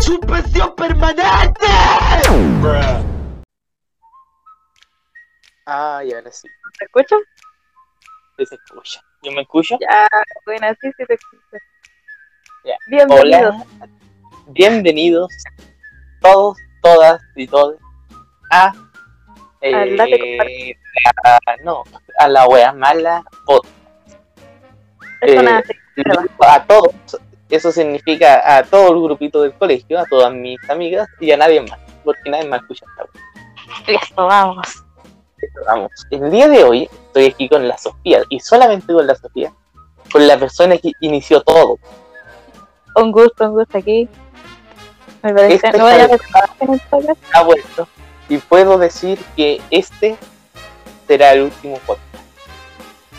¡Suspensión permanente! Ay, ahora sí. ¿Te escuchas? Sí se escucha. ¿Yo me escucho? Ya, bueno, sí, sí te escucho. Ya. Bienvenidos. Hola. Bienvenidos todos, todas y todos a... Eh, a- no, a la wea mala pod. Esto Eh, a todos. Eso significa a todo el grupito del colegio, a todas mis amigas y a nadie más, porque nadie más escucha esta wea. Listo, vamos. Vamos, el día de hoy estoy aquí con la Sofía y solamente con la Sofía, con la persona que inició todo. Un gusto, un gusto aquí. Me parece, Este no vaya a. Ha vuelto y puedo decir que este será el último podcast.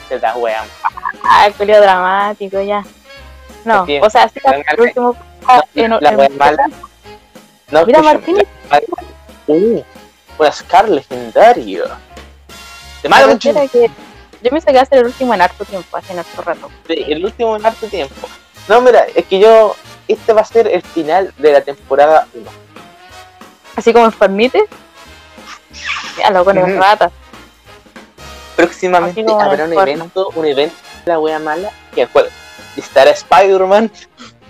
Será wea. Ah, el periodo dramático, ya. No, o sea, sí, el último. ah, en- la en- wea mala. No, Mira, Martín. Uh, una Scar legendaria. De malo mucho. espera que yo me saqué a hacer el último en harto tiempo, hace en harto rato. Sí, el último en harto tiempo. No, mira, es que yo. Este va a ser el final de la temporada 1. Así como enfermite. Ya, lo con Ujú. ratas. Próximamente habrá un evento, un evento de la wea mala, que cual estará Spider-Man,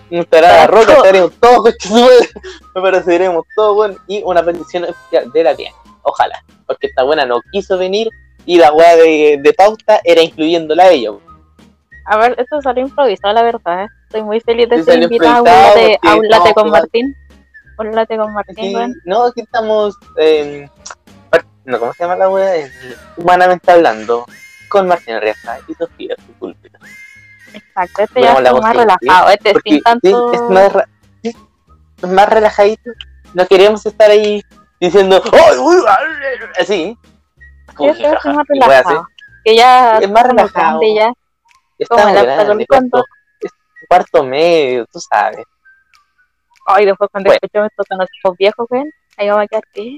estará la Estará roca, todo. estaremos todos, concha su madre. me pareceremos todos, weón, y una especial de la tía. Ojalá, porque esta buena no quiso venir y la wea de, de pauta era incluyéndola a ella. A ver, esto salió improvisado, la verdad. ¿eh? Estoy muy feliz de ser invitada a un late, con jugando. Martín. Un late con Martín, Sí, no, aquí estamos, eh, par- no, ¿cómo se llama la? Eh, Humanamente hablando, con Martín Riaza y Sofía Sepúlveda. Exacto, este ya es más sí, relajado. Este sin tanto. es más, más relajadito. No queremos estar ahí diciendo "Ay, uy, ay", así. Como este es jajaja, más relajado. Que ya Es más relajado. grande ya. Como Pepsi cuarto, Cuando- cuarto medio, tú sabes. Ay, después cuando Bueno. escuchemos esto con nuestros viejos, weón. Ahí vamos a quedar que.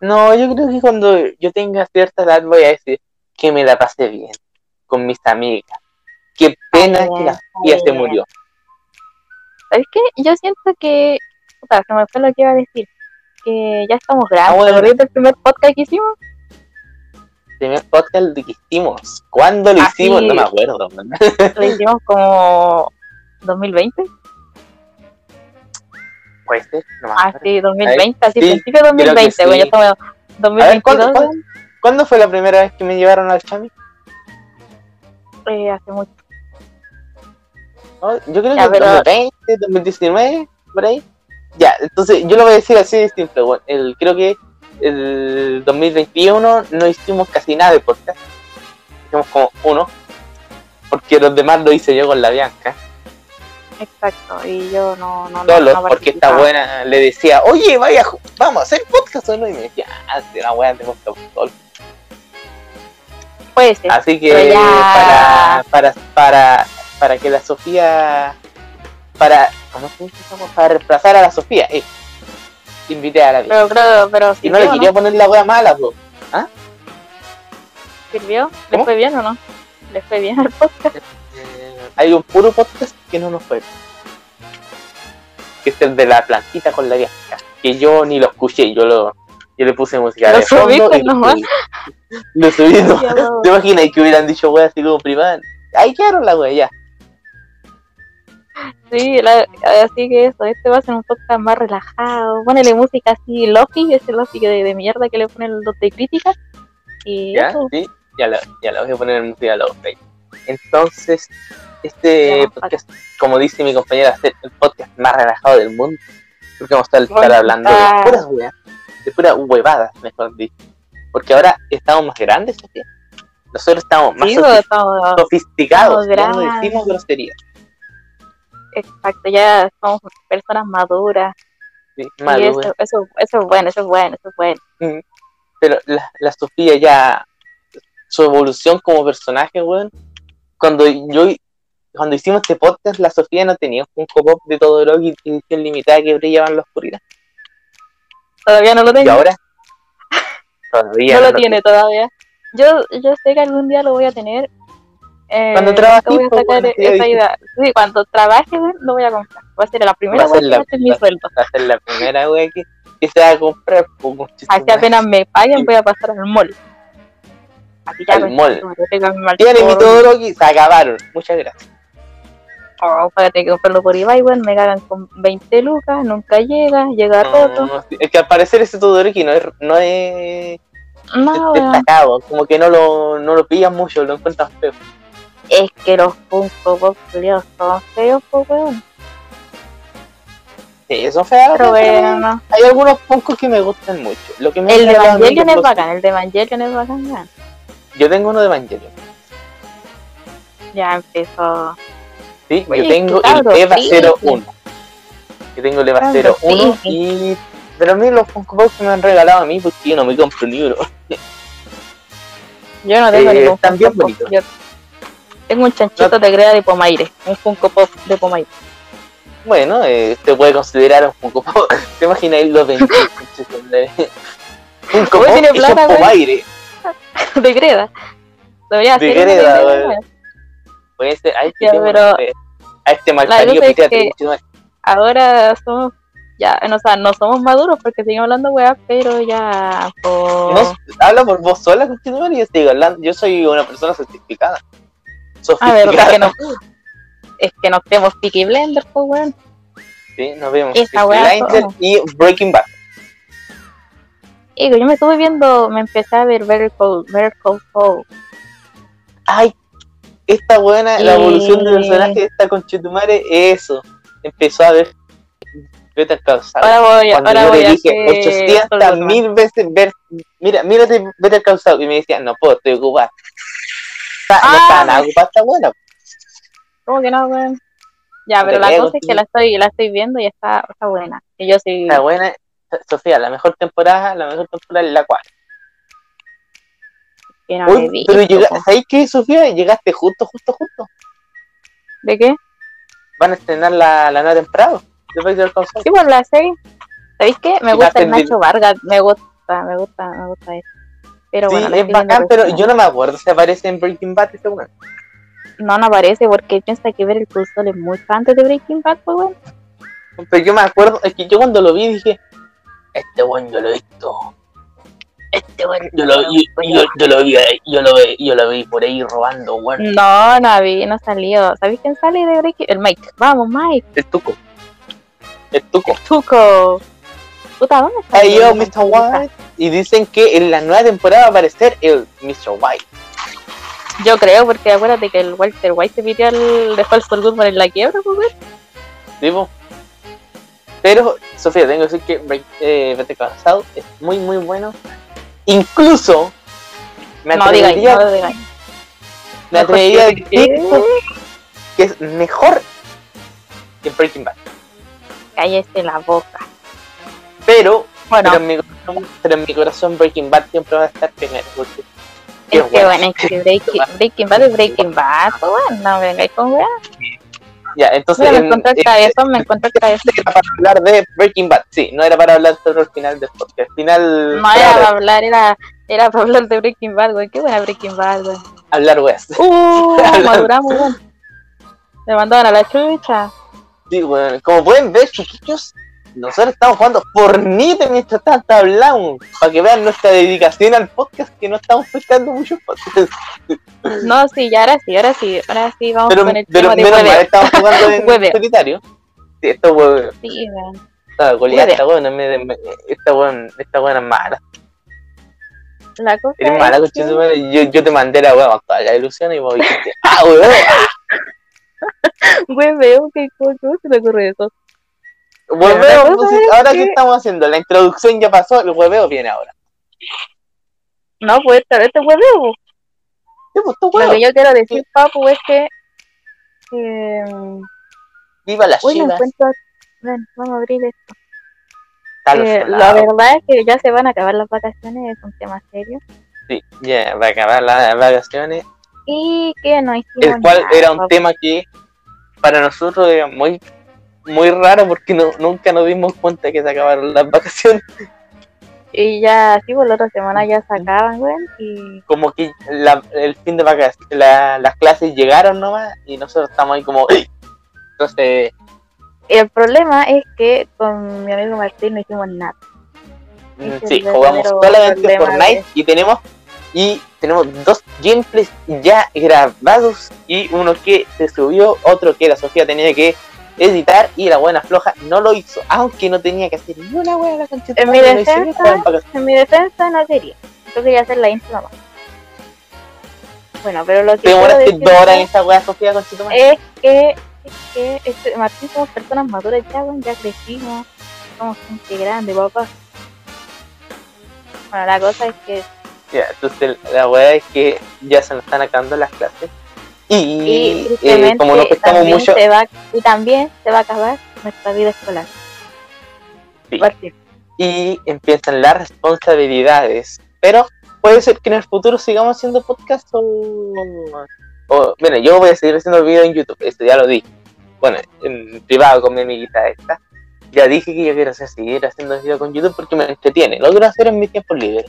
No, yo creo que cuando yo tenga cierta edad voy a decir que me la pasé bien con mis amigas. Qué pena Está que la tía se murió. ¿Sabes qué? Yo siento que. Puta, se me fue lo que iba a decir. Que ya estamos grandes. Ah. ¿Te acordás del primer podcast que hicimos? primer podcast que hicimos. ¿Cuándo lo Ah, hicimos? No me acuerdo. man. Lo hicimos como. 2020. Puede ser, no me Ah, sí, 2020. Así, Sí, principio de 2020. sí. Bueno, ya estamos. A ver, 2022. ¿cuándo, cuándo, cuándo fue la primera vez que me llevaron al Chami? eh, hace mucho. No, Yo creo Ya, que pero- 2020, 2019, por ahí. Ya, entonces yo lo voy a decir así de simple. bueno, el, creo que el 2021 no hicimos casi nada de podcast. Hicimos como uno. Porque los demás lo hice yo con la Bianca. Exacto. Y yo no. no, no Solos, no porque esta buena le decía, oye, vaya, vamos a hacer podcast solo. Y me decía, ah, será buena podcast solo. Puede ser. Así que ya- para, para, para, para que la Sofía, para, ¿cómo se dice? eso? Para reemplazar a la Sofía, eh, invité a la vida. Pero, pero, pero Y no le quería poner la wea mala, po. ¿Sirvió? ¿Le ¿Cómo? fue bien o no? ¿Le fue bien al podcast? Eh, hay un puro podcast que no nos fue. Que es el de la plantita con la vieja. Que yo ni lo escuché, yo lo yo le puse música Lo de fondo subiste y lo nomás. subí. Lo subí, no. ¿Te imaginas que hubieran dicho wea así como privada? Ahí quedaron la wea ya. Sí, la- así que eso, este va a ser un podcast más relajado. Ponele música así, Lofi, ese Lofi de, de mierda que le ponen los de crítica. Y ¿Ya? eso, Sí, ya lo, ya lo voy a poner en música Face. Entonces, este Ya, podcast, como dice mi compañera, es el podcast más relajado del mundo. Porque vamos a estar hablando de puras weas, de puras huevadas, mejor dicho. Porque ahora estamos más grandes, Sofía. Nosotros estamos más sí, pues, estamos, sofisticados, estamos no decimos groserías. Exacto, ya somos personas maduras. Sí, y eso, eso, eso es bueno, eso es bueno, eso es bueno. Pero la, la Sofía ya, su evolución como personaje, weón, cuando yo cuando hicimos este podcast, la Sofía no tenía un Pop de todo rock y edición limitada que brillaba en la oscuridad. Todavía no lo Y tengo. ahora, todavía no lo lo tiene todavía. Yo, yo sé que algún día lo voy a tener, Eh, Cuando trabajes, voy a pues, sacar bueno, esa dije. idea. Sí, cuando trabaje, lo voy a comprar. Va a ser la primera Va a ser weá que la- gaste en mi va- sueldo. Va a ser la primera wea que, que se va a comprar. pues, Así apenas me paguen, voy a pasar al mall. Así ya, Al mall. tengo mi mal Tiene mi todo. Todoroki, se acabaron. Muchas gracias. Oh, para que comprarlo por Ibai, weón, me cagan con 20 lucas, nunca llega, llega roto. no, es que al parecer ese Todoroki no es, no es No, destacado, como que no lo, no lo pillan mucho, lo encuentran feo. Es que los Funko Pop culiados son feos, pues, weón. Sí, eso es feo. Pero pero bueno, Hay algunos Funkos que me gustan mucho. Lo que me el de Evangelion es los- bacán, el de Evangelion es bacán, weón. Yo tengo uno de Evangelion. Ya empezó. Sí, Oye, yo tengo el EVA triste. 01. Yo tengo el EVA Cabro 01 triste. y... Pero a mí los Funko Pop que me han regalado a mí, porque yo no me compro un libro. Yo no tengo Eh, ningún están bien Funko Pop. bonitos. Yo tengo un chanchito de greda de Pomaire, un Funko Pop de Pomaire. Bueno, eh, se puede considerar un Funko Pop. ¿Te imaginas los 20? Funko Pop tiene plata, por güey. aire. de greda. Debería De greda. Puede ser, a este, Ya, tipo, pero- sé, a este que-. Ahora somos, ya, o sea, no somos maduros porque seguimos hablando weá, pero ya, por... No, habla por vos sola, conchetumare, y yo hablando. Yo soy una persona certificada. A ver, es que no, es que nos tenemos Peaky Blender, pues weón. Sí, nos vemos. Esa Peaky somos. y Breaking Bad. Y yo me estuve viendo, me empecé a ver Better Call, Better Call Saul. Ay, esta buena, la evolución del personaje de esta conchetumare, eso. Empezó a ver Better Call Saul. Ahora voy, Cuando ahora yo voy le a dije hacer 800 Soul mil veces ver, mira, mírate Better Call Saul, y me decía, no puedo, estoy ocupada. Está- No Ah. estaba nada ocupada esta buena. ¿Cómo que no, weón? Ya, No pero la cosa es que la estoy, la estoy viendo y está, está buena. Y yo sí, Está buena. Sofía, la mejor temporada, la mejor temporada es la 4. que no Uy, pero. ¿sabes qué, Sofía? Llegaste justo, justo, justo. ¿De qué? Van a estrenar la, la nueva temporada. Sí, por la serie. ¿Sabéis qué? Me gusta el Nacho Vargas, me gusta, me gusta, me gusta eso. Pero Sí, bueno, es bacán, pero recién. yo no me acuerdo si aparece en Breaking Bad ese weón. No, no aparece porque piensa que ver el cursor es muy fan de Breaking Bad, pues bueno. Pero yo me acuerdo, es que yo cuando lo vi dije, este weón yo lo he visto. Este bueno. Yo lo, yo, yo, yo lo vi, yo lo, vi- yo lo vi por ahí robando, weón. No, no vi, no salió. ¿Sabéis quién sale de Breaking? El Mike. Vamos, Mike. El tuco. El tuco. Tuco. Puta, ¿dónde está? Hey yo, el Mr. White. Y dicen que en la nueva temporada va a aparecer el Mr. White. Yo creo, porque acuérdate que el Walter White se pidió al dejó al Sol Goodman en la quiebra, pues bueno. ¿Digo? Pero, Sofía, tengo que decir que eh, Better Call Saul es muy, muy bueno. Incluso, me No digáis, atrevería, no digáis. me atrevería a decir que es mejor que Breaking Bad. Cállese la boca. Pero, Bueno, pero, en mi corazón, pero en mi corazón Breaking Bad siempre va a estar primero. Porque es que bueno, es que Breaking, Breaking Bad es Breaking Bad, pues bueno, no vengáis con weá. Ya, entonces, me en- encontré en- cabezón, me encontré el cabezón. era para hablar de Breaking Bad. Sí, no era para hablar sobre el final del podcast. El final, No era para hablar, era, era para hablar de Breaking Bad, güey. Qué buena Breaking Bad, güey. hablar weas. Uh, maduramos, güey. Me mandaban a la chucha. Sí, bueno, como pueden ver, chiquillos, nosotros estamos jugando Fornite mientras tanto hablamos. Para que vean nuestra dedicación al podcast, que no estamos prestando muchos podcasts. No, sí, ya ahora sí, ahora sí, ahora sí vamos Pero, con el pero tema de mal, hueveo. estamos jugando en solitario. Sí, esto hueveo. Sí. Esta Hueveo. esta buena, esta buena, esta buena es mala. La cosa Eres es mala, que- coche, yo, yo te mandé la con toda la ilusión y vos dijiste, ah. Hueveo, ¿qué coño se le ocurre eso? Hueveo, ahora que- estamos haciendo, la introducción ya pasó, el hueveo viene ahora. No, pues esta vez este hueveo. Sí, pues, Lo que yo quiero decir, papu, es que. eh, Viva la uy, chivas. encuentro. Ven, vamos a abrir esto. Eh, la verdad es que ya se van a acabar las vacaciones, es un tema serio. Sí, ya va a acabar las vacaciones, Y que no hicimos el cual nada, era un tema que para nosotros era muy muy raro porque no, nunca nos dimos cuenta que se acabaron las vacaciones. Y ya, así, pues la otra semana ya sacaban, weón. Y Como que la- el fin de vacaciones, la- las clases llegaron nomás y nosotros estamos ahí como... Entonces, el problema es que con mi amigo Martín no hicimos nada. mm, Ese sí, jugamos solamente Fortnite y tenemos y tenemos dos gameplays ya grabados y uno que se subió, otro que la Sofía tenía que editar y la buena floja no lo hizo, aunque no tenía que hacer ni una buena la concha de En mi no defensa, nada en mi defensa no quería. Yo quería hacer la intro nomás. Bueno, pero lo que Te demoraste dos horas en esta wea, Sofía, es que, es que este, Martín somos personas maduras ya, weón, ya crecimos, somos gente grande, papá. Bueno, la cosa es que Ya, entonces la weá es que ya se nos están acabando las clases. Y, y eh, como no pescamos también mucho, se va y también se va a acabar nuestra vida escolar. Sí. Y empiezan las responsabilidades. Pero puede ser que en el futuro sigamos haciendo podcast o. o bueno, yo voy a seguir haciendo video en YouTube, esto ya lo dije. Bueno, en privado con mi amiguita esta. Ya dije que yo quiero hacer, seguir haciendo video con YouTube porque me entretiene. Lo quiero hacer en mis tiempos libres.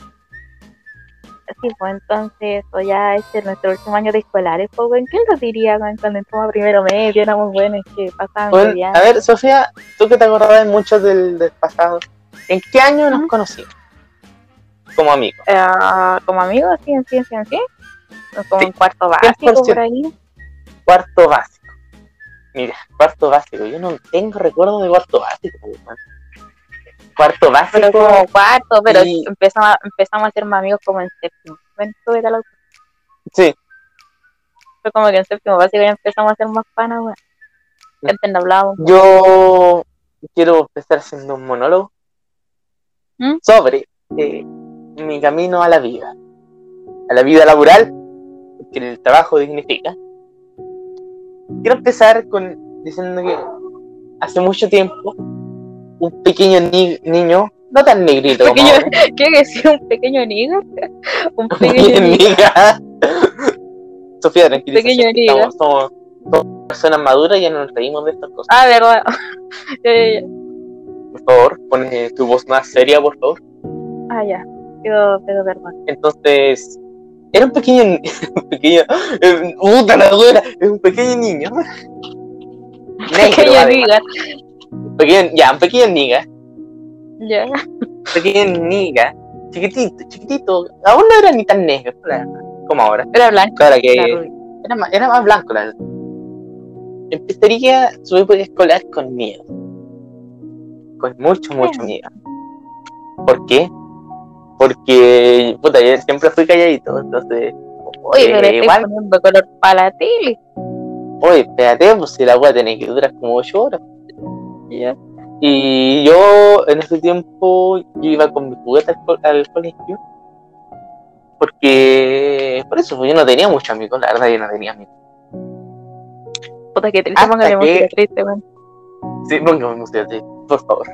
Sí, pues entonces, pues ya este es nuestro último año de escolares, pues, weón, ¿quién nos diría, cuando entramos a primero medio, éramos buenos, que pasaban Bueno, bien? a ver, Sofía, tú que te acordabas mucho del, del pasado, ¿en qué año nos conocimos? Como amigos. Eh, como amigos, sí, en sí, sí, en sí. Como Sí, un cuarto básico 100%. por ahí. Cuarto básico. Mira, cuarto básico. Yo no tengo recuerdo de cuarto básico. weón. Cuarto básico. Pero como cuarto, pero y- empezamos, a- empezamos a ser más amigos como en séptimo. Eras la- Sí, Fue como que en séptimo básico ya empezamos a ser más panas, weón. Antes no hablábamos. yo quiero empezar haciendo un monólogo ¿Mm? sobre eh, mi camino a la vida. A la vida laboral, que el trabajo dignifica. Quiero empezar con diciendo que hace mucho tiempo un pequeño ni- niño, no tan negrito Pequeño- ¿Qué decía un pequeño niga? Un pequeño niga. Sofía, tranquila. Pequeño. Somos, somos, somos personas maduras y ya no nos reímos de estas cosas. Ah, verdad. Por favor, pone tu voz más seria, por favor. Ah, ya. Quedó, quedó perdón. Entonces, era un pequeño, un pequeño, eh, puta la dura, es un pequeño niño. Negro, Pequeño. Pequeño- ya, un pequeño niga, Ya. un pequeño niga, chiquitito, chiquitito, aún no era ni tan negro, como ahora. Era blanco. Ahora que Era más, era más blanco, la verdad. Empezaría su época escolar con miedo. Con mucho, mucho miedo. ¿Por qué? Porque, puta, yo siempre fui calladito, entonces... Oye, eh, pero igual, poniendo color para la tele. oye, espérate, pues si la weá tiene que durar como 8 horas. Ya. Y yo, en ese tiempo, yo iba con mi juguete al, co- al colegio. Porque, por eso, pues, yo no tenía muchos amigos, la verdad, yo no tenía amigos. Puta que triste, Hasta póngale que- música triste, weón. Sí, póngame música, sí, por favor.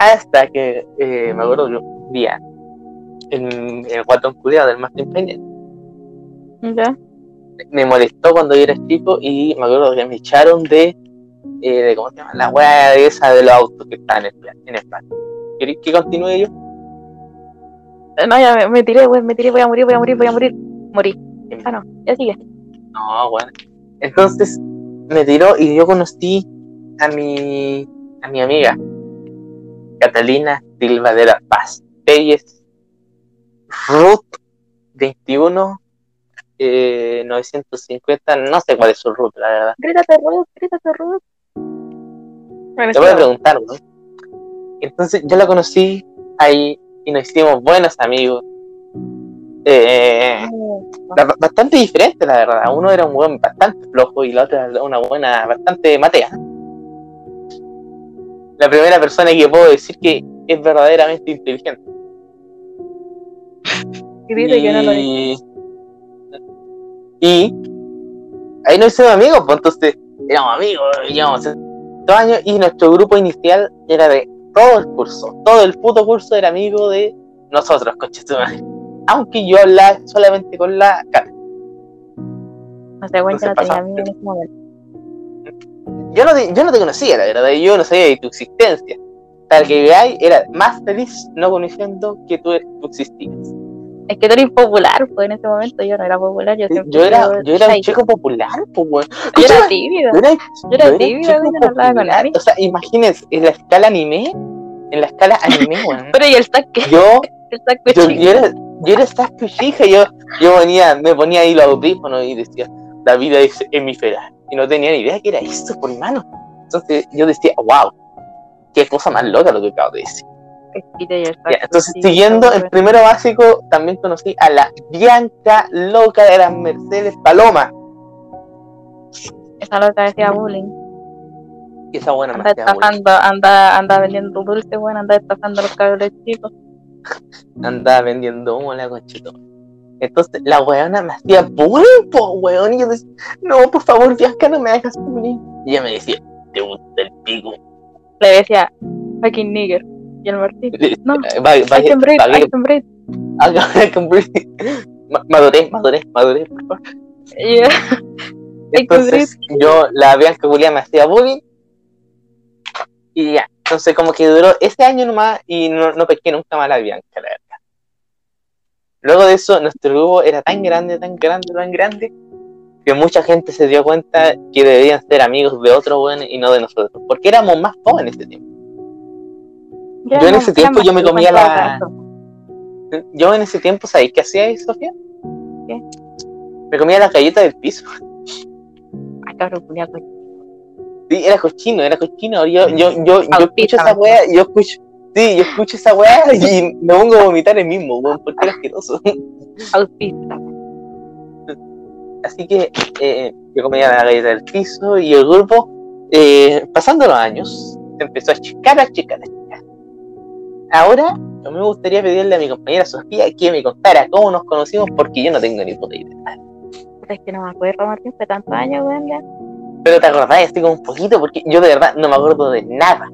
Hasta que eh, me acuerdo que un día, en el guatón culiado del Martin Peña, Ya. me molestó cuando yo era chico y me acuerdo que me echaron de, eh, de ¿cómo se llama? La weá esa de los autos que están en el plan. En el plan. ¿Queréis que continúe yo? No, ya me, me tiré, weón, me tiré, voy a morir, voy a morir, voy a morir. Morí. Ah, no, ya sigue. No, bueno. Entonces me tiró y yo conocí a mi, a mi amiga, Catalina Silva de la Paz. Es Ruth 21 eh, 950, no sé cuál es su ruta, la verdad. Grítate, Ruth, grítate, Ruth. Te voy a preguntar, ¿no? Entonces yo la conocí ahí y nos hicimos buenos amigos. Eh, ba- bastante diferente, la verdad. Uno era un buen bastante flojo y la otra era una buena bastante matea. La primera persona que puedo decir que es verdaderamente inteligente. Y no lo y, ahí nos hicimos amigos, pues entonces éramos amigos, llevamos dos años y nuestro grupo inicial era de todo el curso, todo el puto curso era amigo de nosotros, madre. Aunque yo hablaba solamente con la cara. No weón, que no tenía pasa. amigos en ese momento. Yo no, te, yo no te conocía, la verdad, yo no sabía de tu existencia. para que veáis, era más feliz no conociendo que tú existías. Es que tú eres popular, pues en ese momento yo no era popular. Yo, siempre Yo era, yo era un chico popular, pues. Yo era tímida. yo era, Yo era güey, no hablaba con nadie. O sea, imagínense, en la escala anime, en la escala anime, weón. Pero y el saque, Yo, el saque yo, yo era, yo era Sasuke Uchiha, yo, yo venía, me ponía ahí los audífonos y decía, la vida es hemisfera. Y no tenía ni idea que era eso, por mano. Entonces yo decía, wow, qué cosa más loca lo que acabo de decir. El Ya, entonces, siguiendo en güey. primero básico, también conocí a la Bianca loca de las Mercedes Paloma. Esa loca decía bullying. Y esa buena me Anda estafando, anda, anda vendiendo dulce, bueno, anda estafando a los cabros chicos. andaba vendiendo humo la conchito. Entonces la weona me hacía bullying, po weón. Y yo decía, no, por favor, Bianca, no me hagas bullying. Y ella me decía, te gusta el pico. Le decía, fucking nigger. Y el Martín, no, Eh, va- va- I can breathe, va- I can breathe. haga- can breathe. Ma- Madurez, madurez, madurez, por favor. Y yo, I can Entonces yo, la Bianca Julia me hacía bullying. Y ya, entonces como que duró ese año nomás y no, no pesqué nunca más a la Bianca, la verdad. Luego de eso, nuestro grupo era tan grande, tan grande, tan grande, que mucha gente se dio cuenta que debían ser amigos de otros buenos y no de nosotros, porque éramos más jóvenes ese tiempo. Yo en ese tiempo yo me comía la- caso. Yo en ese tiempo, ¿sabéis qué hacía ahí, Sofía? ¿Qué? Me comía la galleta del piso. Ay, cabrón, coño. Sí, era cochino, era cochino. Yo, yo, yo, yo escucho esa weá, yo escucho, sí, yo escucho esa weá y me pongo a vomitar el mismo, weón, porque era asqueroso. autista. Así que eh, yo comía la galleta del piso y el grupo, eh, pasando los años, se empezó a chicar, a chicar, a chicar. Ahora, me gustaría pedirle a mi compañera Sofía que me contara cómo nos conocimos, porque yo no tengo ni puta idea. Es que no me acuerdo, Martín, fue tantos años, weón, ya. Pero te acordás así como un poquito, porque yo de verdad no me acuerdo de nada.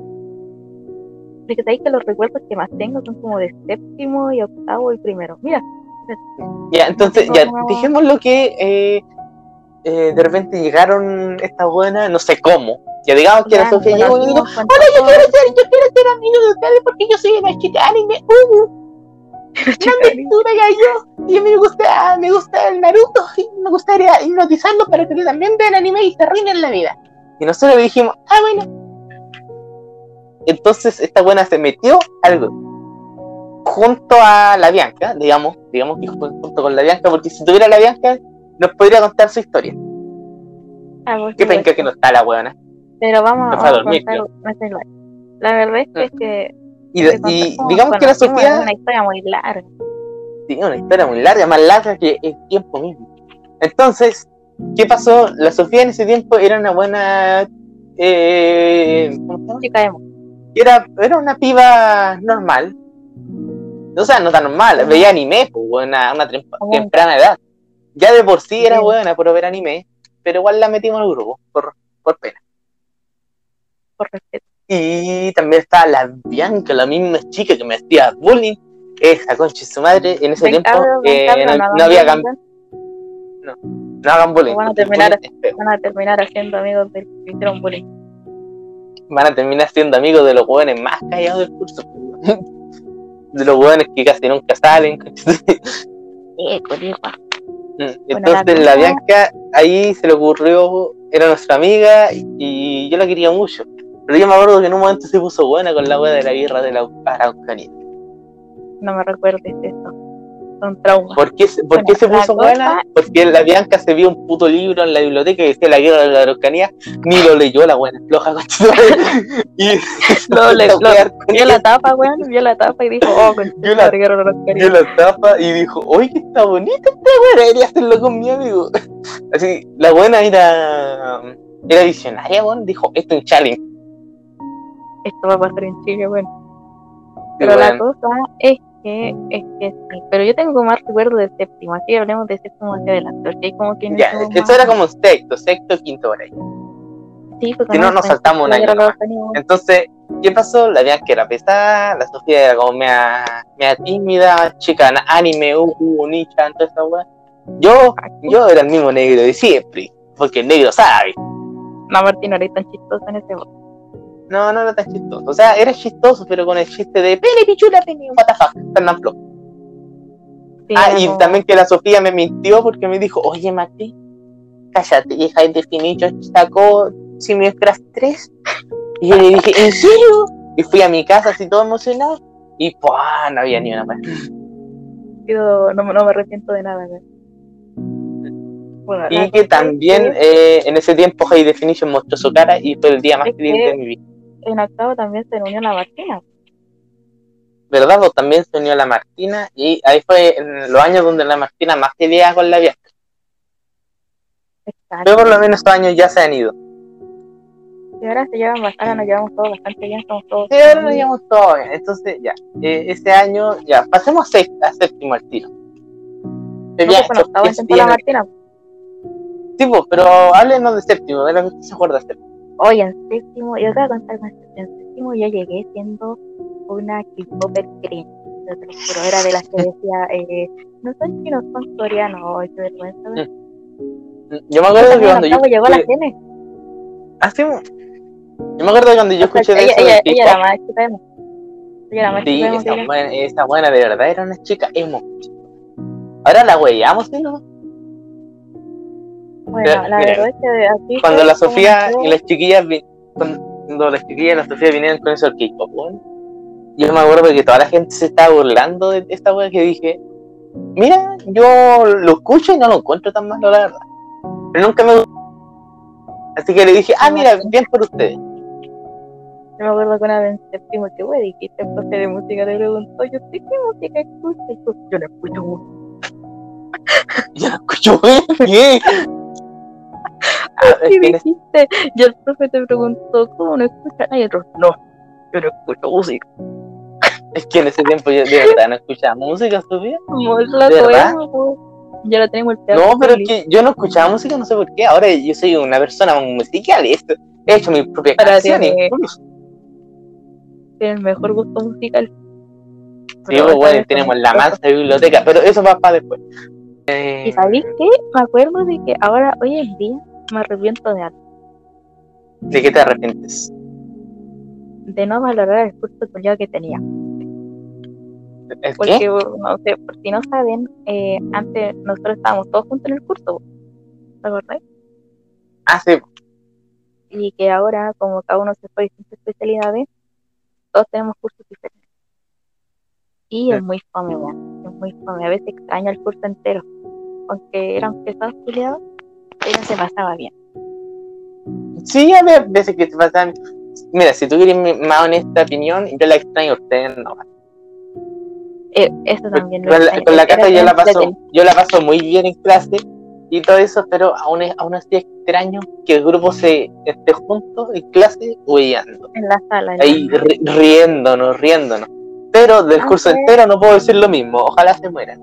Porque sabéis que los recuerdos que más tengo son como de séptimo y octavo y primero. Mira, Ya, entonces, ya, no. dijémoslo que eh, eh, de repente llegaron estas buenas, no sé cómo. Ya digamos que la Sofía llegó y con hola, yo quiero ser, yo quiero ser amigo de ustedes porque yo soy una chica anime, uh, lectura ya yo, y a mí me gusta, me gusta el Naruto, y me gustaría hipnotizarlos para que también vean anime y se arruinen la vida. Y nosotros le dijimos, ah, bueno. Entonces esta buena se metió al grupo junto a la Bianca, digamos, digamos que junto con la Bianca, porque si tuviera la Bianca, nos podría contar su historia. Ah, Qué penca que no está la buena. Pero vamos, a a dormir, contar. La verdad es que, Y, digamos que la conocimos, es Sofía una historia muy larga. tiene una historia muy larga, más larga que el tiempo mismo. Entonces, ¿qué pasó? La Sofía en ese tiempo era una buena. Eh, ¿Cómo se llama? Era, era una piba normal. O sea, no tan normal, veía anime, pues, una, una temprana edad. Ya de por sí era buena por ver anime, pero igual la metimos al grupo, por, por pena. Por respeto. Y también estaba la Bianca, la misma chica que me hacía bullying. Esa concha de su madre, en ese tiempo eh, no, no había bullying, cam- ven. no hagan bullying. Van a terminar- bullying. Van a terminar haciendo amigos del que hicieron bullying. Van a terminar siendo amigos de los jóvenes más callados del curso. De los jóvenes que casi nunca salen. Eh, coligua. Entonces la Bianca ahí se le ocurrió, era nuestra amiga y yo la quería mucho. Pero yo me acuerdo que en un momento se puso buena con la wea de la guerra de la Araucanía. No me recuerdes esto. Son traumas. ¿Por qué, se- por Bueno, qué se la puso cosa- buena? Porque la Bianca se vio un puto libro en la biblioteca que decía la guerra de la Araucanía, ni lo leyó la buena floja. y Lo- le- lo- Vio la tapa, weón. Vio la tapa y dijo, oh, con Vio la- vio la tapa y dijo, oye, que está bonita esta buena, debería hacerlo con mi amigo. Así, la buena era, era visionaria, weón, dijo, esto es un challenge. Esto va a pasar en Chile. Y Pero la bueno, cosa es que, es que sí. Pero yo tengo más recuerdos de séptimo. Así que hablemos de séptimo hacia adelante. Porque hay como que. no ya, somos eso más- era como sexto, sexto, quinto por ahí. Sí, pues, si no, nos saltamos un año nomás. Entonces, ¿qué pasó? La Bianca era pesada, la Sofía era como mea, mea tímida, chica anime, uh, uh, nicha, toda esa weá. Yo, yo era el mismo negro de siempre, porque el negro sabe. No, Martín, no eres tan chistoso en ese momento. No, no era tan chistoso. O sea, era chistoso, pero con el chiste de pene, pichula, what the fuck, Fernán Flo. Sí, Ah, y también que la Sofía me mintió porque me dijo, oye, Mati, cállate, y High Definition sacó Simios Craft 3. Y yo le dije, ¿en serio? Y fui a mi casa así todo emocionado. Y pues, no había ni una más. Yo no, no me arrepiento de nada. Bueno, Y que también eh, en ese tiempo High Definition mostró su cara y fue el día más que- de mi vida. En octavo también se unió la Martina. ¿Verdad? O también se unió la Martina y ahí fue en los años donde la Martina más quería con la vieja. Pero por lo menos estos años ya se han ido. Y ahora se llevan bastante, ahora nos llevamos todos bastante bien, somos todos. Sí, ahora nos llevamos todo bien. Entonces, ya, eh, este año, ya, pasemos a, seis- a séptimo al tiro. No, ya, pues, bueno, la Martina. Sí, pues, pero háblenos de séptimo, de lo que usted se acuerda de séptimo. Hoy en séptimo, yo voy a contar más. En séptimo yo llegué siendo una K-Popper cringe. Juro, era de las que decía, eh, no son chinos, son coreanos. Qué vergüenza. güey. Yo me acuerdo que cuando yo. llegó la escuché- Gene. Ah. Yo me acuerdo cuando yo escuché de ella, eso ella, ella era más chica emo. Ella era más Sí, esa buena, esa buena de verdad era una chica emo. Ahora la weyamos, ¿sí? ¿no? Bueno, la verdad es que así Cuando la Sofía y las chiquillas cuando las chiquillas y la Sofía vinieron con eso del K-pop, yo me acuerdo que toda la gente se estaba burlando de esta wea que dije, mira, yo lo escucho y no lo encuentro tan malo, la verdad. Pero nunca me gustó. Así que le dije, ah, mira, bien por ustedes. Yo me acuerdo que una vez en séptimo que güey, dijiste el profe de música le preguntó, yo sé qué música escucha y tú, yo no escucho música. Yo no escucho bien. Ah, ese- dijiste, y el profe te preguntó, ¿cómo no escuchas? Y otro, no, yo no escucho música. es que en ese tiempo yo de verdad no escuchaba música, Sofía. La ¿De verdad? Ya lo tenemos el No, pero es que yo no escuchaba música, no sé por qué. Ahora yo soy una persona musical y esto- he hecho mis propias Ahora canciones. tiene- tiene el mejor gusto musical. Sí, pues bueno, tenemos la otro. mansa biblioteca, pero eso va para después. Eh, ¿Y sabéis qué? Me acuerdo de que ahora, hoy en día, me arrepiento de algo. ¿De qué te arrepientes? De no valorar el curso culiao que tenía. ¿El Porque, qué? no sé, por si no saben, eh, antes nosotros estábamos todos juntos en el curso. ¿Te? Ah, sí. Y que ahora, como cada uno se fue a distintas especialidades, todos tenemos cursos diferentes. Y es muy fome. Es muy fome. A veces extraño el curso entero. Aunque eran pesados culiados, se pasaba bien. Sí, a ver, veces que te pasan. Mira, si tú quieres mi más honesta opinión, yo la extraño a ustedes, no. Eh, eso también Con la, con la era yo la paso, yo la paso muy bien en clase y todo eso, pero aún, es- aún así extraño que el grupo se esté juntos en clase huyendo. en la sala. en la ahí sala. ri- riéndonos, riéndonos. Pero del Ah, curso sí. entero no puedo decir lo mismo, ojalá se mueran.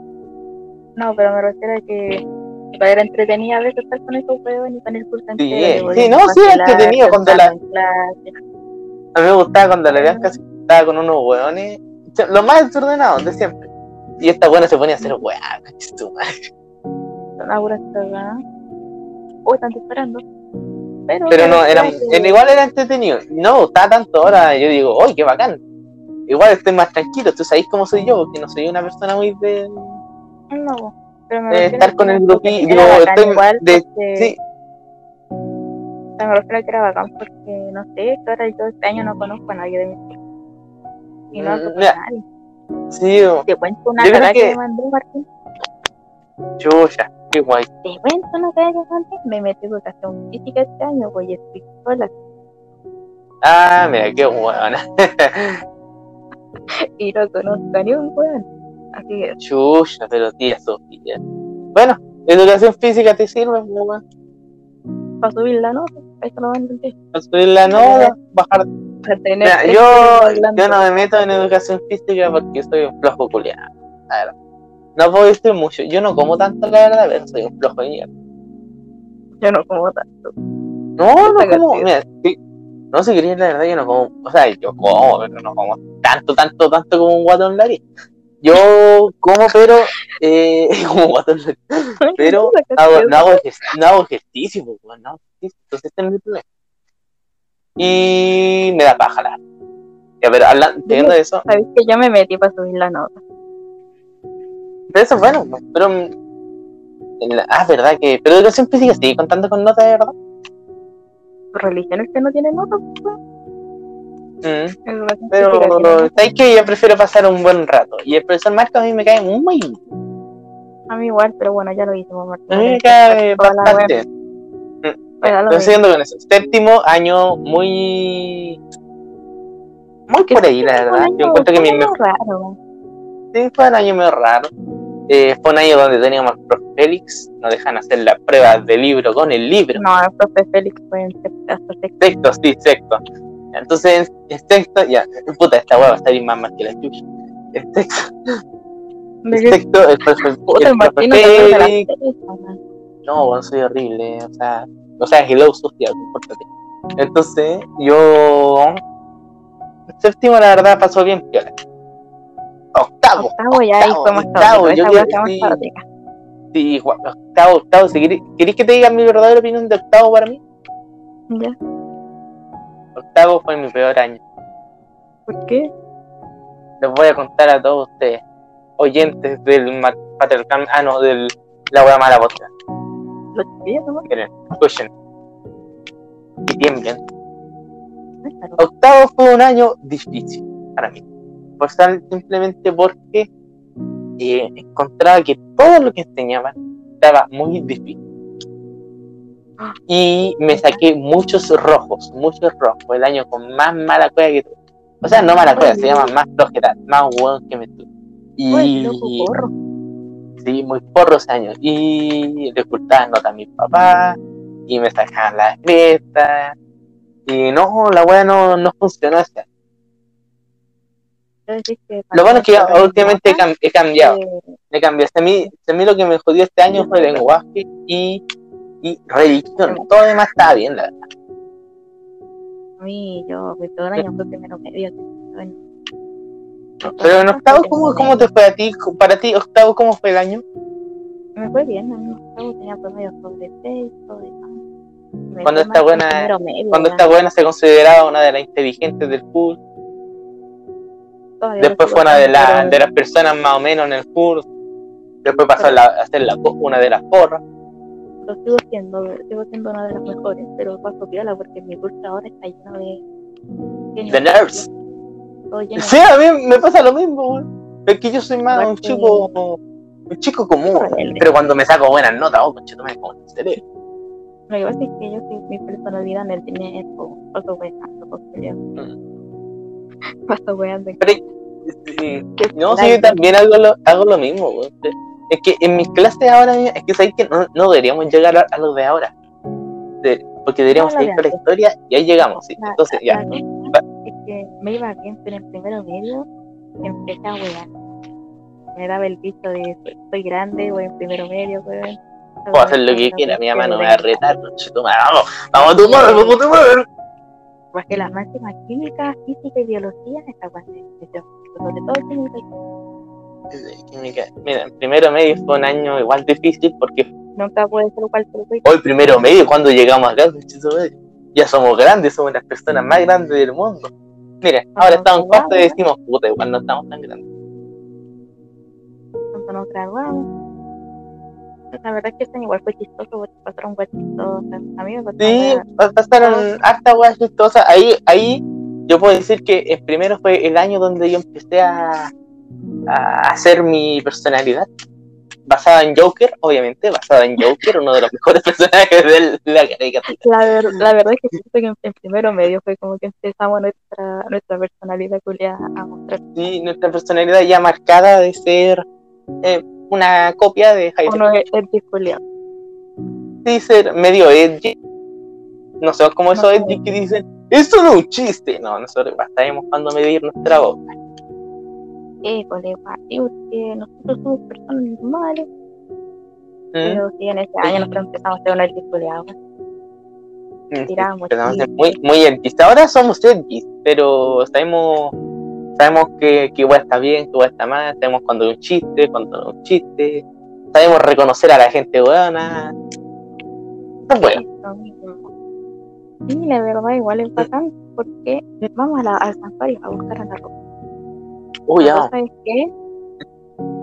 No, pero me refiero a que igual era entretenido a veces estar con esos huevos y con el eh, que sí, podíamos no, sí, era entretenido cuando la-. A mí me gustaba cuando la Bianca se estaba con unos hueones, lo más desordenados de siempre. Y esta buena se ponía a hacer hueá, tu madre. Son cagadas. O están disparando. Pero, Pero no, era, a que- igual era entretenido. No me gustaba tanto ahora, yo digo, ¡ay, qué bacán! Igual estoy más tranquilo, tú sabéis cómo soy yo, porque no soy una persona muy de, No, pero me refiero estar a con el igual de, porque- sí, me refiero a que era bacán porque, no sé, ahora yo este año no conozco a nadie de mi curso. Y no Mm, hablo con mira, nadie. sí, o- Te cuento una cagada que... que- me mandó Martín. chucha, qué guay. Te cuento una cagada que me mandó. Me metí en educación física este año, voy a estoy sola. Ah, mira, qué buena. Y no conozco a ni un weón. Así que, Chucha, pero tía Sofía. Bueno, educación física te sirve, weón. para subir la nota, eso lo van a. Para subir la nota, bajar. Tener Mira, tres yo, yo no me meto en educación física porque soy un flojo culiado. La verdad. No puedo decir mucho. Yo no como tanto, la verdad, pero soy un flojo de mierda. Yo no como tanto. No, no como. Mira, no, si queréis, la verdad, yo no como. O sea, yo como, pero no como tanto, tanto, tanto como un guatón nariz. Yo como, pero. Eh, como. Pero hago- no, hago no hago ejercicio, pues, no hago ejercicio. Entonces, este es mi problema. y me da paja la. Ya, pero hablando teniendo de eso, Sabéis que yo me metí para subir la nota. pero eso es bueno, pues, pero. mm, la- ah, verdad que. Pero educación física sigue contando con notas, de verdad. Religión es que no tiene nota. pues. Mm, pero. ¿sabes que Yo prefiero pasar un buen rato. Y el profesor Marco a mí me cae muy. A mí igual, pero bueno, ya lo hicimos. A mí me cae bastante bien. Bueno, siguiendo con eso. Séptimo año muy. Muy por ahí, la verdad. año- Yo encuentro que mi mejor. raro. Sí, fue un año medio raro. Eh, fue un año donde teníamos al profe Félix, nos dejan hacer las pruebas de libro con el libro. No, el profe Félix fue en sexto. Sexto, sí, sexto. Entonces, en sexto, ya, puta, esta hueá va a salir más mal que la chucha. De en que- sexto el profe, Puta, el el Martín no bueno, soy horrible, o sea, o sea, hello social, compórtate. Entonces, yo. Séptimo, la verdad, pasó bien piola. Octavo. Octavo ya ahí octavo, fue más octavo, caótico. yo creo- fue sí. más. Sí, octavo, octavo. ¿queréis que te diga mi verdadera opinión de octavo para mí? ¿Ya? Octavo fue mi peor año. ¿Por qué? Les voy a contar a todos ustedes, oyentes del patriarcal, ah, no, del la wea mala podcast. ¿no? Miren, escuchen. Y tiemblen. Loco. Octavo fue un año difícil para mí. Por tal- simplemente porque eh, encontraba que todo lo que enseñaban estaba muy difícil. Y me saqué muchos rojos, muchos rojos. Fue el año con más mala cueva que tuve. O sea, no mala cueva, se llama más flojera, más hueón que me tuve. Uy, loco, Y porro. sí, muy porro ese año. Y le ocultaban nota a mi papá, y me sacaban las fiestas. Y no, la wea no, no funcionó que Lo bueno es que últimamente he, nota, cam- he cambiado, eh, he cambiado. A mí, a mí lo que me jodió este año fue el lenguaje y, y religión. Todo lo demás estaba bien, la verdad. A mí, yo, pues, todo el año fue primero medio. bueno, Pero en octavo, ¿cómo, ¿cómo te fue a ti? Para ti, octavo, ¿cómo fue el año? Me fue bien, a mí octavo tenía promedio sobre 6, sobre me Cuando mal buena- en medio, Cuando esta buena se consideraba una de las inteligentes del curso. Después fue una de, la- de las personas más o menos en el curso. Después pasó a, la- a ser la, una de las porras. Lo sigo siendo, sigo siendo una de las mejores, pero paso piola porque mi curso ahora está lleno de. The nerds. Sí, a mí me pasa lo mismo, güey. Es que yo soy más un chico, un chico común. Pero cuando me saco buenas notas, oh, conchetumare, como en. Lo que pasa es que yo soy mi personalidad en el dinero, paso weando, paso peleando. Paso weando. Pero, sí, Que no, sí, yo también hago lo, hago lo mismo, güey. Es que en mis clases ahora, es que sabéis que no, no deberíamos llegar a, a lo de ahora. De- porque deberíamos No, ir por la historia y ahí llegamos, sí. Entonces, ya. es que me iba bien, pero en primero medio empecé a wear. Me daba el visto de soy- grande, voy en primero medio, weón. Puedo hacer lo que quiera, mi mamá no me va a retar. Vamos, vamos a tomar, vamos a tomar. Porque las máximas química, física y biología, esta cosa sobre todo química, Mira, en primero medio fue un año igual difícil porque nunca puede ser igual el hoy primero medio cuando llegamos acá, conchetumare, ya somos grandes, somos las personas más grandes del mundo. Mira, ahora estamos en cuarto y decimos, puta, igual no estamos tan grandes. cuando nos graduamos. La verdad es que este año igual fue chistoso porque pasaron cosas chistosas. A mí me pasaron Sí, weas- pa- pasaron harta weas chistosas. Ahí, ahí yo puedo decir que el primero fue el año donde yo empecé a, a hacer mi personalidad. Basada en Joker, obviamente, basada en Joker, uno de los mejores personajes de la caricatura. La, ver- la verdad es que siento que en, en primero medio fue como que empezamos nuestra, nuestra personalidad culiada a mostrar. Sí, nuestra personalidad ya marcada de ser eh, una copia de Jaime. Uno es culiado. Sí, ser medio edgy. No sé cómo esos No. edgy que dicen, esto no es un chiste. No, nosotros sabemos cuándo medir nuestra boca. Eh, colega, sí, porque nosotros somos personas normales, ¿Mm? pero sí, en ese año nosotros empezamos a ser unos. Mm, tiramos muy, muy edgys. Ahora somos edgys, pero sabemos, sabemos que, que igual está bien, que igual está mal, sabemos cuando es un chiste, cuando no es un chiste, sabemos reconocer a la gente buena. Está bueno. Sí, la verdad, igual es bacán porque vamos a la, al santuario a buscar a la ropa. Uy, La ya. cosa es que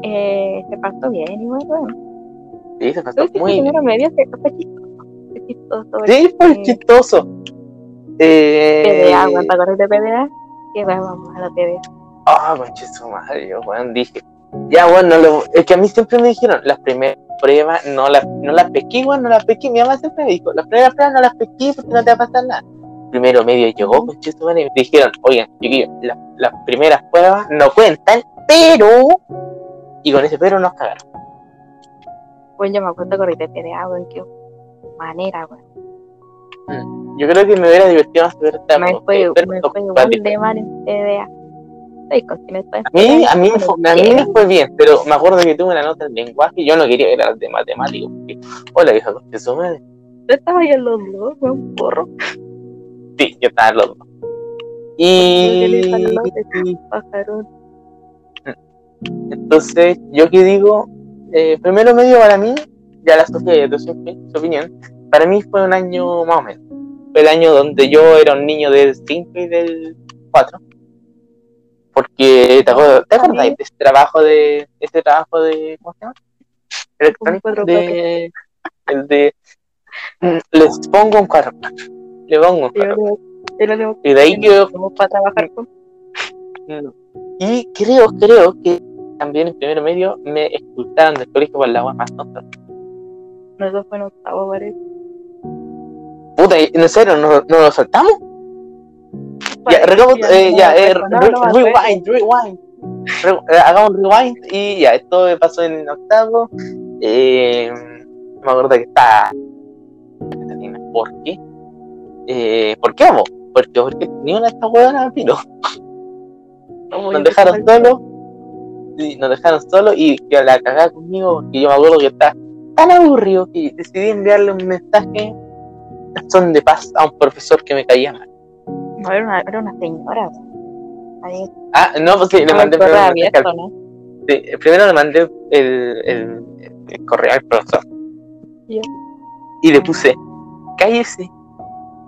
eh, se pasó bien, igual, bueno. Sí, se pasó muy bien. medio se fue chistoso. Fue chistoso. Sí, fue chistoso. Eh... PDA, ¿cuánto corres de PDA? Que vamos a la PDA. Ah, conche su madre, yo, weón, dije. Ya, bueno, no lo- es que a mí siempre me dijeron, las primeras pruebas no las no las pesqué, weón, no las pesqué. Mi mamá siempre me dijo, las primeras pruebas no las pesqué porque no te va a pasar nada. Primero medio llegó, madre, y me dijeron, oigan, chiquillos, las, las primeras pruebas no cuentan, pero. Y con ese pero nos cagaron. Pues yo me acuerdo correr de PDA, weón, qué manera, weón. Yo creo que me hubiera divertido más ver esta Me fue, me fue de mal en con estoy A mí, a mí, me fue, a mí me fue bien, pero me acuerdo que tuve una nota en lenguaje y yo no quería ver de matemáticas. Porque, hola, hija, conche su madre. Yo estaba ahí en los dos, weón, porro. Sí, yo estaba en los dos. Y entonces, yo que digo, eh, primero medio para mí, ya la Sofía ya su, opi- su opinión, para mí fue un año más o menos. Fue el año donde yo era un niño del 5 y del 4. Porque, ¿te acuerdas, ¿te acuerdas de ese trabajo de, ese trabajo de, ¿cómo se llama? Electrónico, de, el de, mm, les pongo un 4 le pongo un Yo 4 lo- yo lo tengo Y de ahí yo para trabajar con. Y creo, creo que también en primero medio me expulsaron del colegio por la agua más tonta. No, eso fue en octavo, parece. Puta, ¿y- ¿en serio? ¿No, no lo soltamos? Ya, ya, eh, ya, eh, rewind, rewind. Re- eh, hagamos un rewind y ya, esto me pasó en octavo. Eh, me acuerdo que estaba. ¿Por qué? Eh, ¿Por qué vos? Porque, porque ni una de estas huevonas vino. Como nos yo dejaron el- sí, nos dejaron solos y que la cagada conmigo porque yo me acuerdo que estaba tan aburrido que decidí enviarle un mensaje son de paz a un profesor que me caía mal No, era una, era una señora. Ahí, ah no pues sí, le mandé primero, un mensaje abierto, al- ¿no? sí, primero le mandé el, el, el correo al profesor Ya. y le puse cállese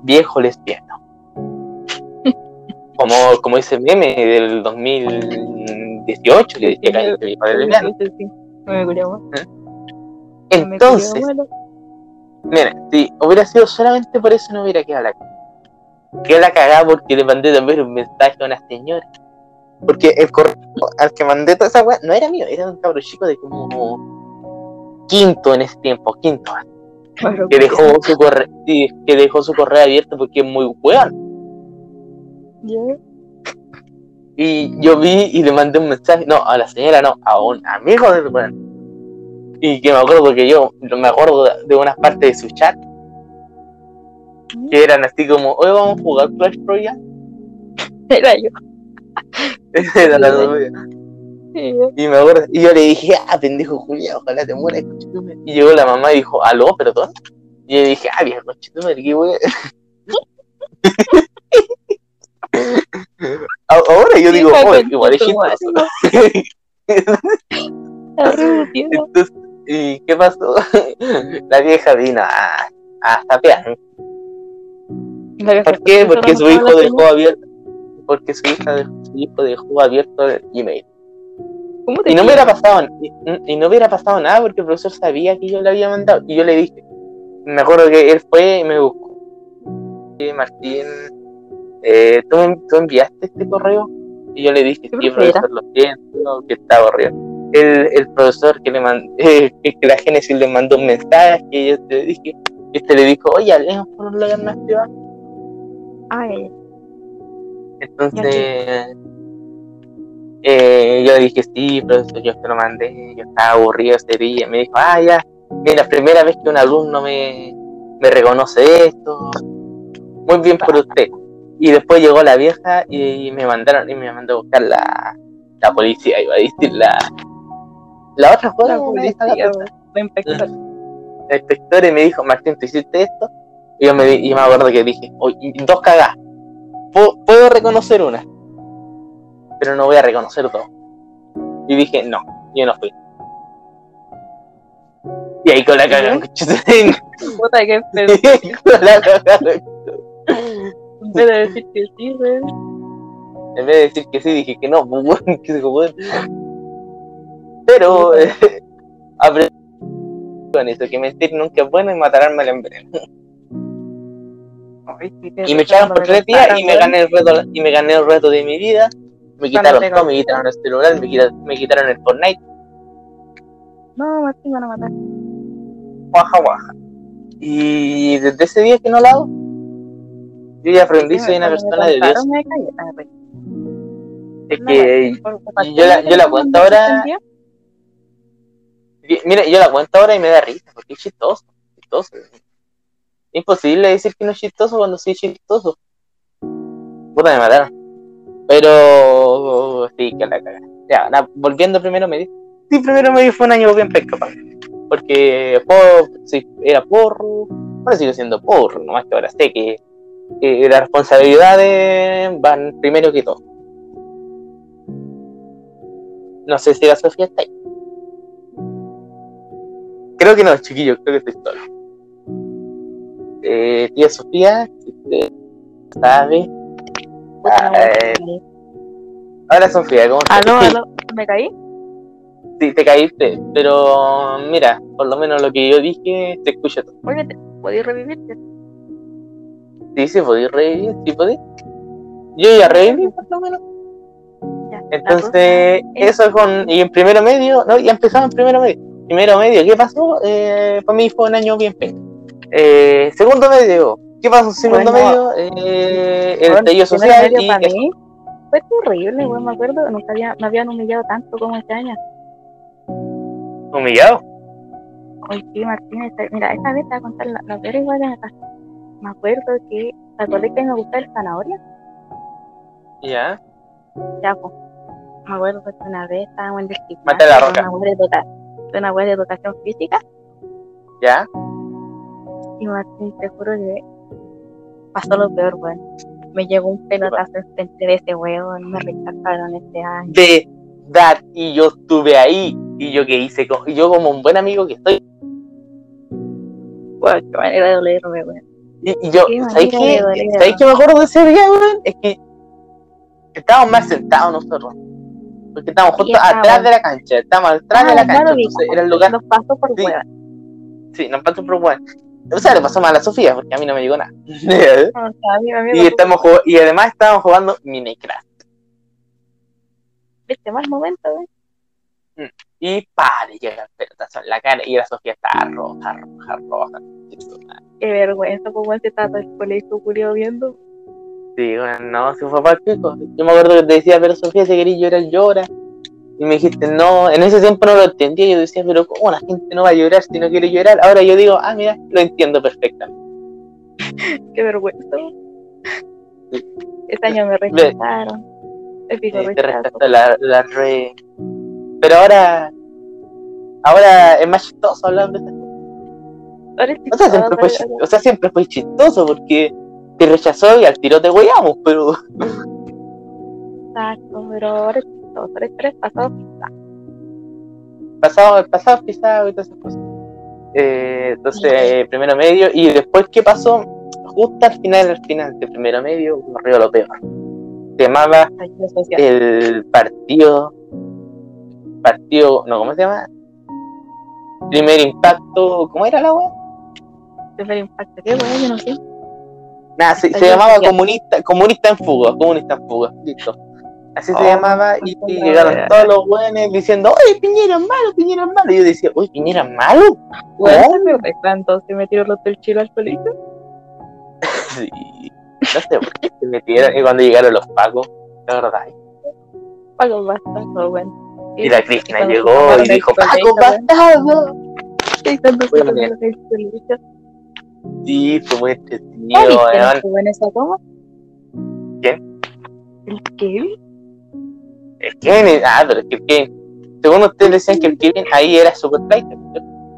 viejo lesbiano como, como ese meme del 2018 que decía cállese viejo lesbiano Sí, sí, sí. No me culió, weón. No me entonces. Mira, si hubiera sido solamente por eso no hubiera quedado la cagada. La cagada porque le mandé también un mensaje a una señora. Porque el correo al que mandé toda esa weá no era mío, era un cabro chico de como quinto en ese tiempo, quinto, Que dejó su correo, sí, que dejó su correo abierto porque es muy weón. Y yo vi y le mandé un mensaje, no, a la señora no, a un amigo del weón. Y que me acuerdo que yo me acuerdo de- unas partes de su chat que eran así como, hoy vamos a jugar Clash Royale. Era yo. Era la novia. Y me acuerdo, y yo le dije, ah, pendejo Julia, ojalá te mueras. Y llegó la mamá y dijo, aló, perdón. Y yo le dije, ah, viejo, conchetumare, qué wea. Ahora yo digo, oye, igual es tío. Entonces, ¿y qué pasó? La vieja vino a, a tapear. ¿Por qué? Porque su hijo dejó abierto. Porque su hija dejó, su hijo dejó abierto el Gmail. ¿Cómo te Y no hubiera pasado, y, y no hubiera pasado nada porque el profesor sabía que yo le había mandado. Y yo le dije, me acuerdo que él fue y me buscó. Martín, eh, ¿tú, tú enviaste este correo? Y yo le dije, sí, profe profesor, lo siento, que estaba horrible. El, el profesor que le mandó, que la Génesis le mandó un mensaje, y yo te dije, y este le dijo, oye, hablemos por un lugar más privado. Ay. Entonces, eh, yo dije, sí, profesor, yo te lo mandé, yo estaba aburrido ese día. Me dijo, ah, ya, mira, primera vez que un alumno me, me reconoce esto. Muy bien por usted. Y después llegó la vieja y me mandaron, y me mandó a buscar la, la policía, iba a decir, la, la otra La cosa. La inspectora. el inspector y me dijo, Martín, ¿tú hiciste esto? Y yo me, y me acuerdo que dije, "Oye, y dos cagadas. Pu- Puedo reconocer una, pero no voy a reconocer dos. Y dije, no, yo no fui. Y ahí con la cagada, ¿Ya? Puta, qué con la cagada. En vez de decir que sí, weón. En vez de decir que sí, dije que no, pues que se. Pero eh, aprendí con eso, que mentir nunca es bueno y matar al te Y me echaron por tres días y me gané el reto, y me gané el reto de mi vida. Me quitaron todo, me quitaron el celular, me quitaron, me quitaron el Fortnite, No, Martín, van a matar. guaja guaja. Y desde ese día que no lo hago, yo ya aprendí, soy una persona de Dios. ah. Es que yo la- yo la cuento ahora- Mira, yo la cuento ahora y me da risa, porque es chistoso. chistoso. Imposible decir que no es chistoso cuando es chistoso. Puta, me mataron. Pero sí, que la caga. Ya, volviendo primero medio. Sí, primero medio fue un año bien pesca. Porque por, sí, era porro, ahora sigo siendo porro, nomás que ahora sé que, las responsabilidades van primero que todo. No sé si la Sofía está ahí. Creo que no, chiquillo, creo que estoy solo. Eh, tía Sofía, si puta, no, eh. Hola Sofía, ¿cómo estás? Aló, aló, ¿me caí? sí, te caíste, pero mira, por lo menos lo que yo dije se escucha todo. Oye, ¿te- ¿podéis revivirte? Sí, sí, podéis revivir, sí, podéis. Yo ya reviví, por lo menos. Ya, Entonces, eso con. Y en primero medio, no, ya empezamos en primero medio. Primero medio, ¿qué pasó? Eh, para mí fue un año bien pequeño. Eh, segundo medio, ¿qué pasó segundo Bueno, medio? Eh, el Bueno, social medio y para mí fue terrible, weón, me acuerdo, nunca había, me habían humillado tanto como este año. humillado. Oye, sí, Martín, esta- mira, esta vez te voy a contar la, la peor igual que me pasó. Me acuerdo que, ¿te acordás que me gustaba el zanahoria? Ya. Ya, pues, me acuerdo que una vez estábamos en el gimnasio Mate la de roca. una web de, de una web de educación física Ya. y Martín, te juro que pasó lo peor, weón. Me llegó un pelotazo enfrente de ese weón, me rechazaron este año. De that. Y yo estuve ahí. Y yo que hice, y yo como un buen amigo que estoy. Weón, qué manera de dolerme, weón. Y, y yo, Qué ¿sabéis qué? ¿Sabéis qué me acuerdo de ese día, weón? Es que estábamos más sentados nosotros. Porque estábamos justo atrás de la cancha. Estábamos atrás de la Ah, cancha. claro, Entonces era el lugar. Nos pasó por Sí. Sí, nos pasó por bueno. O sea, le pasó mal a Sofía, porque a mí no me llegó nada. O sea, a mí, a mí me y, estamos jugando- y además estábamos jugando Minecraft. este mal momento, weón. Y pa, le llega el pelotazo en la cara. Y la Sofía estaba roja, roja, roja. Qué vergüenza, pues weón, se está todo el colegio culiado viendo. Sí, bueno, no, se fue para el pico. Yo me acuerdo que te decía, pero Sofía, si querías llorar, llora. Y me dijiste, no, en ese tiempo no lo entendía. Yo decía, pero ¿cómo la gente no va a llorar si no quiere llorar? Ahora yo digo, ah, mira, lo entiendo perfectamente. Qué vergüenza. Sí. Este año me rechazaron. Sí, te rescato la, la re. Pero ahora, ahora es más chistoso hablar de estas cosas. Ahora es O sea, siempre fue, chistoso, chi- o sea, siempre fue chistoso porque te rechazó y al tiro te hueamos, pero Exacto, pero ahora es pasado, el pasado pisado y todas esas cosas. Eh, entonces, eh, primero medio, y después, ¿qué pasó? Justo al final, al final de primero medio, ocurrió lo peor. Se llamaba el partido, partido, no, ¿cómo se llama? Primer impacto, ¿cómo era la web? Primer impacto. Qué weón, yo no sé. Nada, se, llamaba social. comunista, comunista en fuga, comunista en fuga, listo. Así se Oh, llamaba y, y la llegaron todos los buenos diciendo, oye, Piñera malo, Piñera malo. Y yo decía, oye, Piñera malo. ¿Cómo? ¿se se metieron los del chilo al colegio? Sí, no sé por qué se metieron. Y cuando llegaron los pacos, la verdad. Pago bastante, weón. Y la Cristina cuando llegó se y dijo, Paco, bastardo. Y se Bueno. Sí, fue muy ¿Ah, entretenido, weón. ¿Quién? ¿El Kevin? El Kevin, ah, pero es que el Kevin, según ustedes decían que el Kevin ahí era super.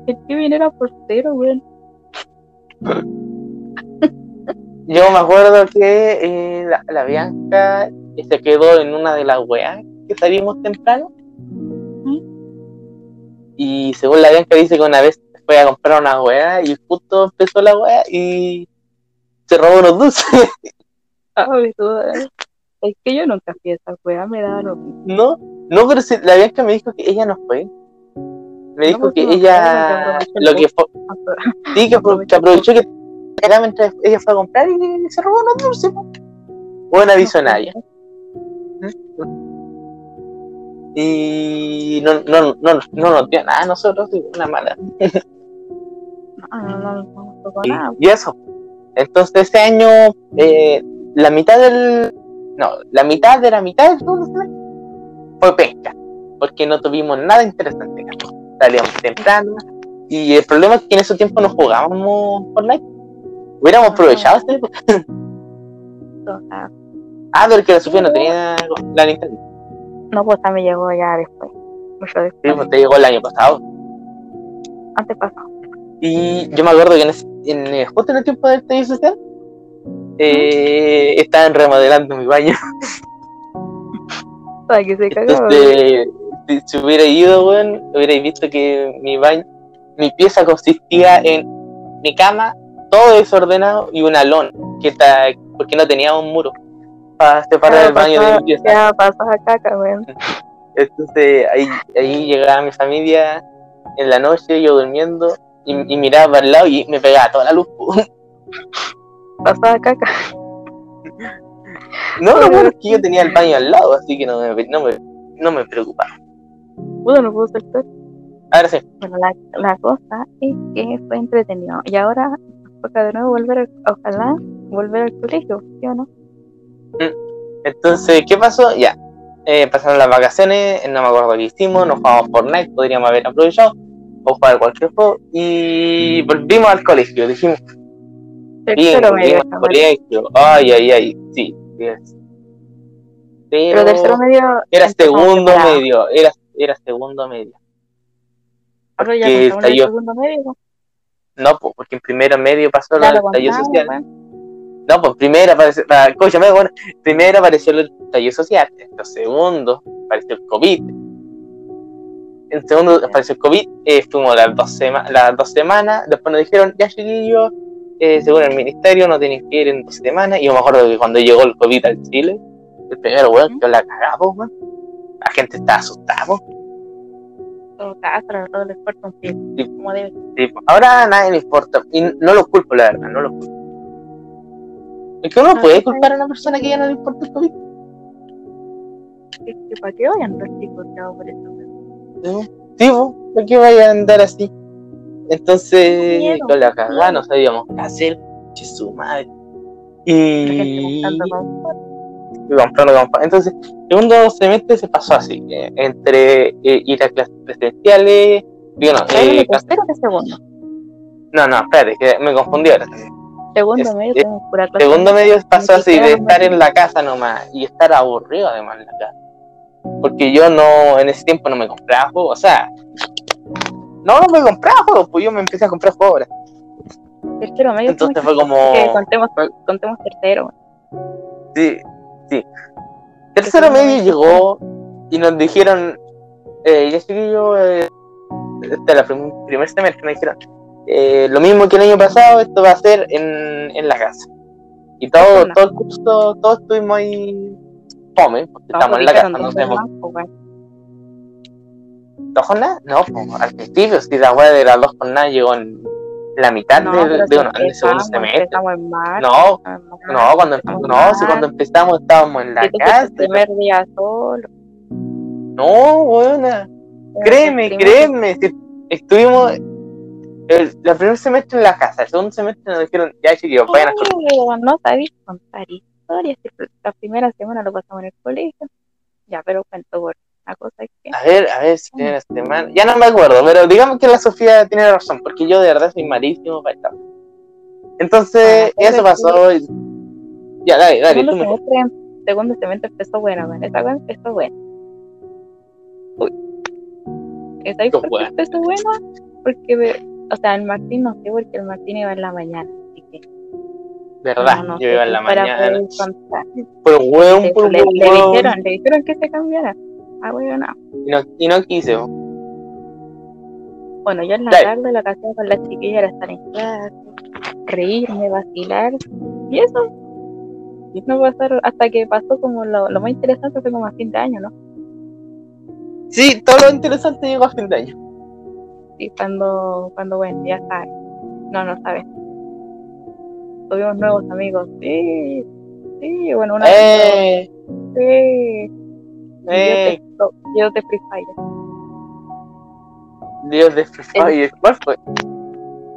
El Kevin era portero, weón. Yo me acuerdo que eh, la, la Bianca se quedó en una de las weas que salimos temprano. Y según la Bianca dice que una vez fue a comprar una wea y justo empezó la wea y se robó unos dulces. Eh. Es que yo nunca fui a esa me daba lo mismo. No, no, pero si, la Bianca me dijo que ella no fue. Me dijo que no, ella lo que fue, sí, que, apro- que aprovechó que era mientras ella fue a comprar y se robó unos dulces. Buena visionaria. Y no, no, no, no nos dio nada a nosotros, una mala. No, no, no, no y eso. Entonces este año, eh, la mitad del. No, la mitad de la mitad del segundo semestre fue pesca. Porque no tuvimos nada interesante. Salíamos temprano. Y el problema es que en ese tiempo no jugábamos Fortnite. Hubiéramos aprovechado este época. Ah, Ah, pero que la Sofía no tenía la Nintendo. No, pues también llegó ya después. Mucho Sí, después. pues te llegó el año pasado. Antes pasado. Y yo me acuerdo que en, ese- en, justo en el tiempo del estallido social, eh, estaban remodelando mi baño. Para que se cagaba. Entonces, si, si hubiera ido, weón, hubiera visto que mi baño, mi pieza consistía en mi cama, todo desordenado y una lona, que está, porque no tenía un muro para separar el baño de mi pieza. Ya pasaba caca, weón. Entonces ahí, ahí llegaba mi familia en la noche, yo durmiendo, y, y miraba para el lado y me pegaba toda la luz. Pasaba caca. No, lo bueno es que yo tenía el baño al lado, así que no me, no me, no me preocupaba. Pudo, no pudo saltar. Ahora sí, Bueno, la, la cosa es que fue entretenido. Y ahora toca de nuevo volver, al- ojalá, volver al colegio, ¿sí o no? entonces, ¿qué pasó? Ya, eh, pasaron las vacaciones, no me acuerdo qué hicimos, nos jugamos Fortnite, podríamos haber aprovechado, o jugar cualquier juego, y volvimos al colegio, dijimos, bien, Tercero medio, volvimos al colegio, ay, ay, ay, sí, yes. Pero tercero medio. Era segundo medio, era, era segundo medio. Ahora ya estalló. segundo medio. ¿no? Porque en primero medio pasó lo del lo estallido social. No, pues primero apareció, ah, bueno, primero apareció el estallido social, en segundo apareció el COVID. En segundo apareció el COVID, eh, fuimos las dos, sema- las dos semanas, después nos dijeron, ya chiquillos, eh, según el ministerio no tenéis que ir en dos semanas, y yo me acuerdo que cuando llegó el COVID al Chile, el primero, weón, yo la cagaba, weón. La gente estaba asustada, todo el esfuerzo un pie, Sí. como debe. Sí, pues, ahora a nadie le importa. Y no los culpo, la verdad, no los culpo. Es que uno Ah, puede culpar a una persona que ya no le importa el COVID. Es que para qué vayan los chicos por eso. Sí, ¿por qué vaya a andar así? Entonces, con la cagada no sabíamos qué hacer. che, su madre. Y. comprando Entonces, segundo semestre se pasó así: eh, entre eh, ir a clases presenciales. Digo, no, ¿Sabes eh, tercero que segundo? no, no, espérate, que me confundí ahora. Segundo Es- medio es- pura clase. Segundo medio pasó Ni así de estar en la casa nomás y estar aburrido además en la casa. Porque yo no, en ese tiempo no me compraba juegos, o sea, no, no me compraba juegos, pues yo me empecé a comprar juegos ahora. Tercero medio. Entonces ¿cómo fue como, es que contemos, contemos tercero. sí, sí. Tercero medio llegó y nos dijeron, eh, ya chiquillo, eh, este el prim- primer semestre, me dijeron, eh, lo mismo que el año pasado, esto va a ser en, en la casa. Y todo, todo el curso, todos estuvimos ahí fome, porque estamos en la casa, no sabemos ¿Dos jornadas? No, pues, al principio, si la wea de las dos jornadas llegó en la mitad No, de, del segundo semestre. Empezamos en marzo. No, no, cuando, empezamos no, si cuando empezamos estábamos en la casa. el primer día solo. No, buena. Créeme, créeme. si estuvimos el, el primer semestre en la casa, el segundo semestre nos dijeron, ya chiquillos, vayan a no sabéis contar historias. La primera semana lo pasamos en el colegio. Ya, pero cuento por la cosa es que A ver, a ver si primera semana. Ya no me acuerdo, pero digamos que la Sofía tiene razón, porque yo de verdad soy malísimo para esta. Entonces, eso pasó. y- Ya, dale, dale, segundo tú me segundo semestre empezó esa cosa empezó bueno. Uy. ¿Sabéis Qué por qué bueno. empezó bueno? Porque, me- o sea, el Martín no sé, porque el Martín iba en la mañana. Así que, verdad, no, no yo iba en la mañana. por le dijeron que se cambiara. Ah, bueno, no. Y no, y no quise. Bueno, yo en la Dale. tarde lo que hacía con las chiquillas era estar en clase, reírme, vacilar Y eso, no pasaron, hasta que pasó como lo, lo más interesante fue como a fin de año, ¿no? Sí, todo lo interesante llegó a fin de año. Y cuando, cuando bueno, ya sabes. No, no sabes. Tuvimos nuevos amigos. Sí, sí, bueno, una ¡Eh! Sí. ¡Eh! Yo te Free Fire. Dios de Free Fire. ¿Cuál fue?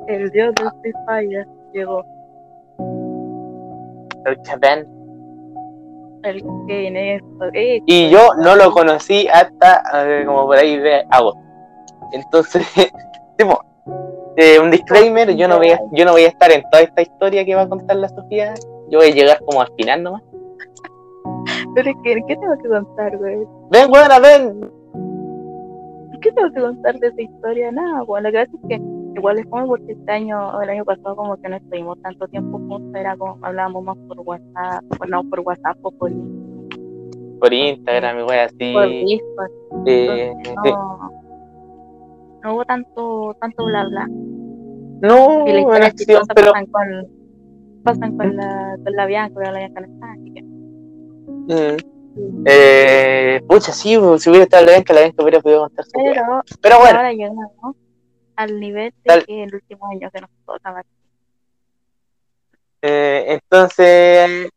El dios del Free Fire llegó. El Japan. El que en esto. Eh, Y yo no lo conocí hasta eh, como por ahí de agosto. Entonces, tipo, eh, un disclaimer, yo no, voy a, yo no voy a estar en toda esta historia que va a contar la Sofía. Yo voy a llegar como al final nomás. Pero que, ¿qué tengo que contar, güey? Ven, buena, ven. ¿Qué tengo que contar de esa historia? Nada, bueno, que pasa es que igual es como porque este año, el año pasado como que no estuvimos tanto tiempo juntos, era como hablábamos más por WhatsApp, bueno, por WhatsApp o por, Por Instagram, wea así. por Discord. Eh, Entonces, no, no hubo tanto, tanto bla bla. no, Y las historias pero. pasan con, pasan con la, con la Bianca, con la Bianca no está. Mm, eh, pucha, sí, si hubiera estado la que la Bianca hubiera podido contar su. Pero Pero bueno, ahora llegamos al nivel de Tal- que el último año que nos toca eh, entonces,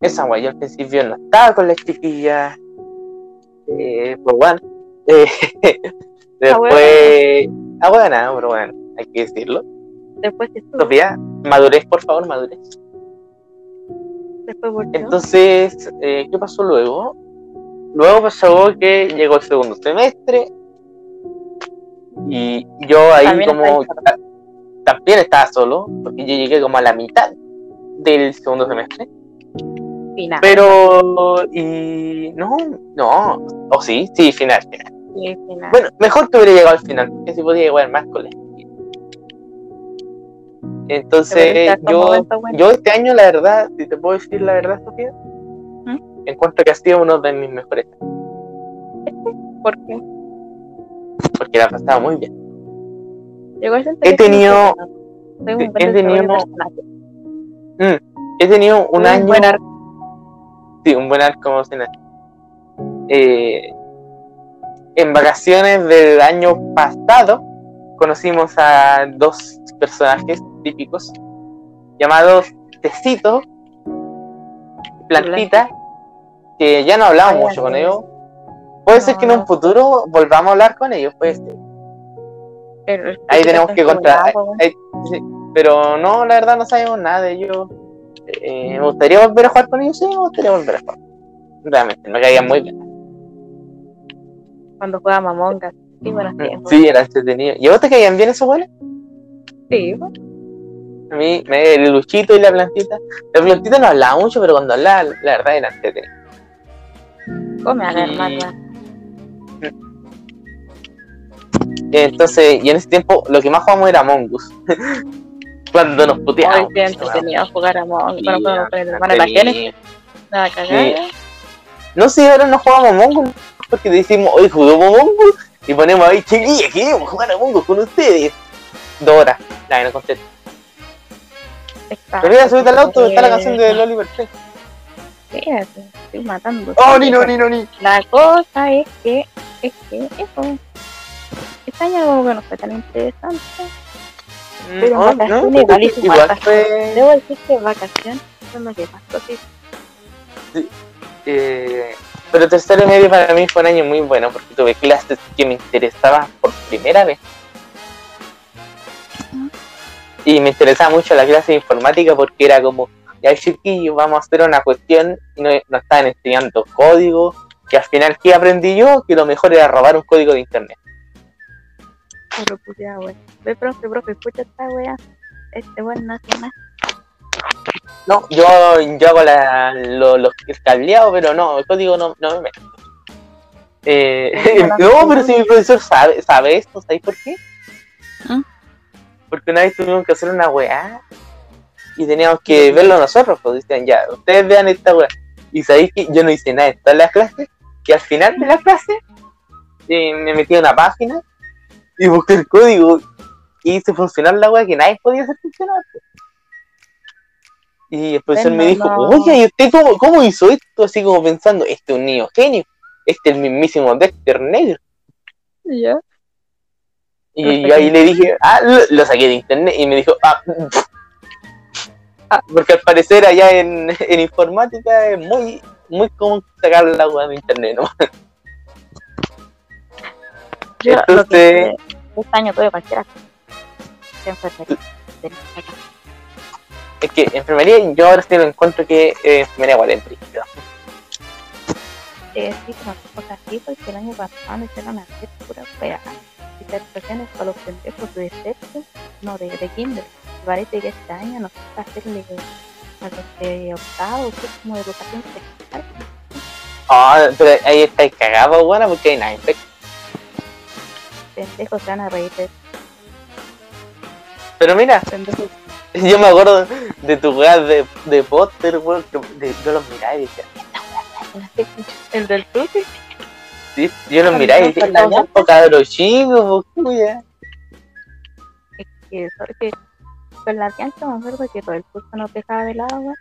esa wea, yo al principio no estaba con las chiquillas. Eh, pues bueno. Eh, después. Ah, bueno, pero bueno, hay que decirlo. Después de estuvo, Sofía, madurez, por favor, madurez. Después volvió. Entonces, eh, ¿qué pasó luego? Luego pasó que llegó el segundo semestre y yo ahí También como también estaba solo, porque yo llegué como a la mitad del segundo semestre, final. pero y no, no, o sí, sí, final, final. Sí, final. Bueno, mejor que hubiera llegado al final, porque si podía llegar más. Pero Entonces, yo, yo este año, la verdad, si te puedo decir la verdad, Sofía, encuentro que ha sido uno de mis mejores ¿Por qué? porque la he pasado muy bien. Llegó He tenido- Soy un he tenido- personaje. He tenido un Un año. buen arco. Sí, un buen arco emocional. Eh, en vacaciones del año pasado conocimos a dos personajes típicos llamados Tecito y Plantita, que ya no hablamos Ay, mucho con ellos. Puede ser que en un futuro volvamos a hablar con ellos, pues. Pero es Ahí tenemos que en su contar. lado, güey. ahí- sí, pero no, la verdad no sabemos nada de ellos. Eh, me gustaría volver a jugar con ellos, sí, me gustaría volver a jugar. Realmente, me caían muy bien. Cuando juega Mamonga. Sí, buenos tiempos. Sí, era entretenido. ¿Y a vos te caían bien esos buenos? Sí. A mí, me, el luchito y la plantita. La plantita no hablaba mucho, pero cuando hablaba, la verdad era entretenido. Come a ver. Entonces, y en ese tiempo, lo que más jugamos era Among Us. cuando nos Hoy puteábamos. jugar a Among la. Nada cagada. No sé, ahora no jugamos Among Us porque decimos, hoy jugamos Among Us y ponemos ahí, chiquillas, queremos jugar Among Us con ustedes. Dos horas, la que no contesta. Pero mira, subite al auto, está la canción de Loli Perfect. Espérate, estoy matando. Oh, ni no, ni no, ni. La cosa es que, es que, eso. Este año como que no fue tan interesante. Pero No, vacaciones no, igual hizo igual hartas fue. Debo decir que vacaciones lo que pasó. Sí, Eh, pero tercero y medio para mí fue un año muy bueno porque tuve clases que me interesaban por primera vez. Y me interesaba mucho la clase de informática porque era como, ya chiquillos, vamos a hacer una cuestión y no, nos estaban enseñando código, que al final, ¿qué aprendí yo? Que lo mejor era robar un código de internet. Puro puteado, wey. Ve, profe, profe, escucha esta wea. Este weón no hace nada. No, yo, yo hago la, lo, lo- el cableado, pero no, el código no, no me meto. Eh, no, pero si mi profesor sabe, sabe esto, ¿sabes por qué? ¿Mm? Porque una vez tuvimos que hacer una weá y teníamos que verlo nosotros, pues decían, ya, ustedes vean esta weá. Y sabéis que yo no hice nada en todas las clases, y al final de la clase eh, me metí a una página y busqué el código y hice funcionar la weá que nadie podía hacer funcionar. pues. Y el profesor me dijo, oye, ¿y usted cómo, cómo hizo esto? Así como pensando, este es un niño genio, este es el mismísimo Dexter Negro. Ya. Y Perfecto. yo ahí le dije, ah, lo, lo saqué de internet y me dijo, ah, ah, porque al parecer allá en, en informática es muy, muy común sacar la web de internet, ¿no? Yo lo Entonces- que este año tuve cualquiera. Enfermería. Es que enfermería, yo ahora sí lo encuentro que eh, enfermería igual es brígido. Eh, sí, pero cosas así, porque el año pasado me hicieron hacer pura wea. Disertaciones para los pendejos de sexto, no, de, de kinder. Parece que este año nos toca hacerle a los de octavo, que es como educación sexual. Ah, pero ahí estáis cagados, buena, porque hay nada. Pendejos se van a reír de Pero mira, pendejos. Yo me acuerdo de tu weá de, de póster, weón, que de- yo los miraba y decía, El del truque. sí, yo los miraba y los decía, la pantalones. weá, cabros chicos, po, cuya. que eso, que con la Bianca me acuerdo que todo el curso nos dejaba de lado, weón.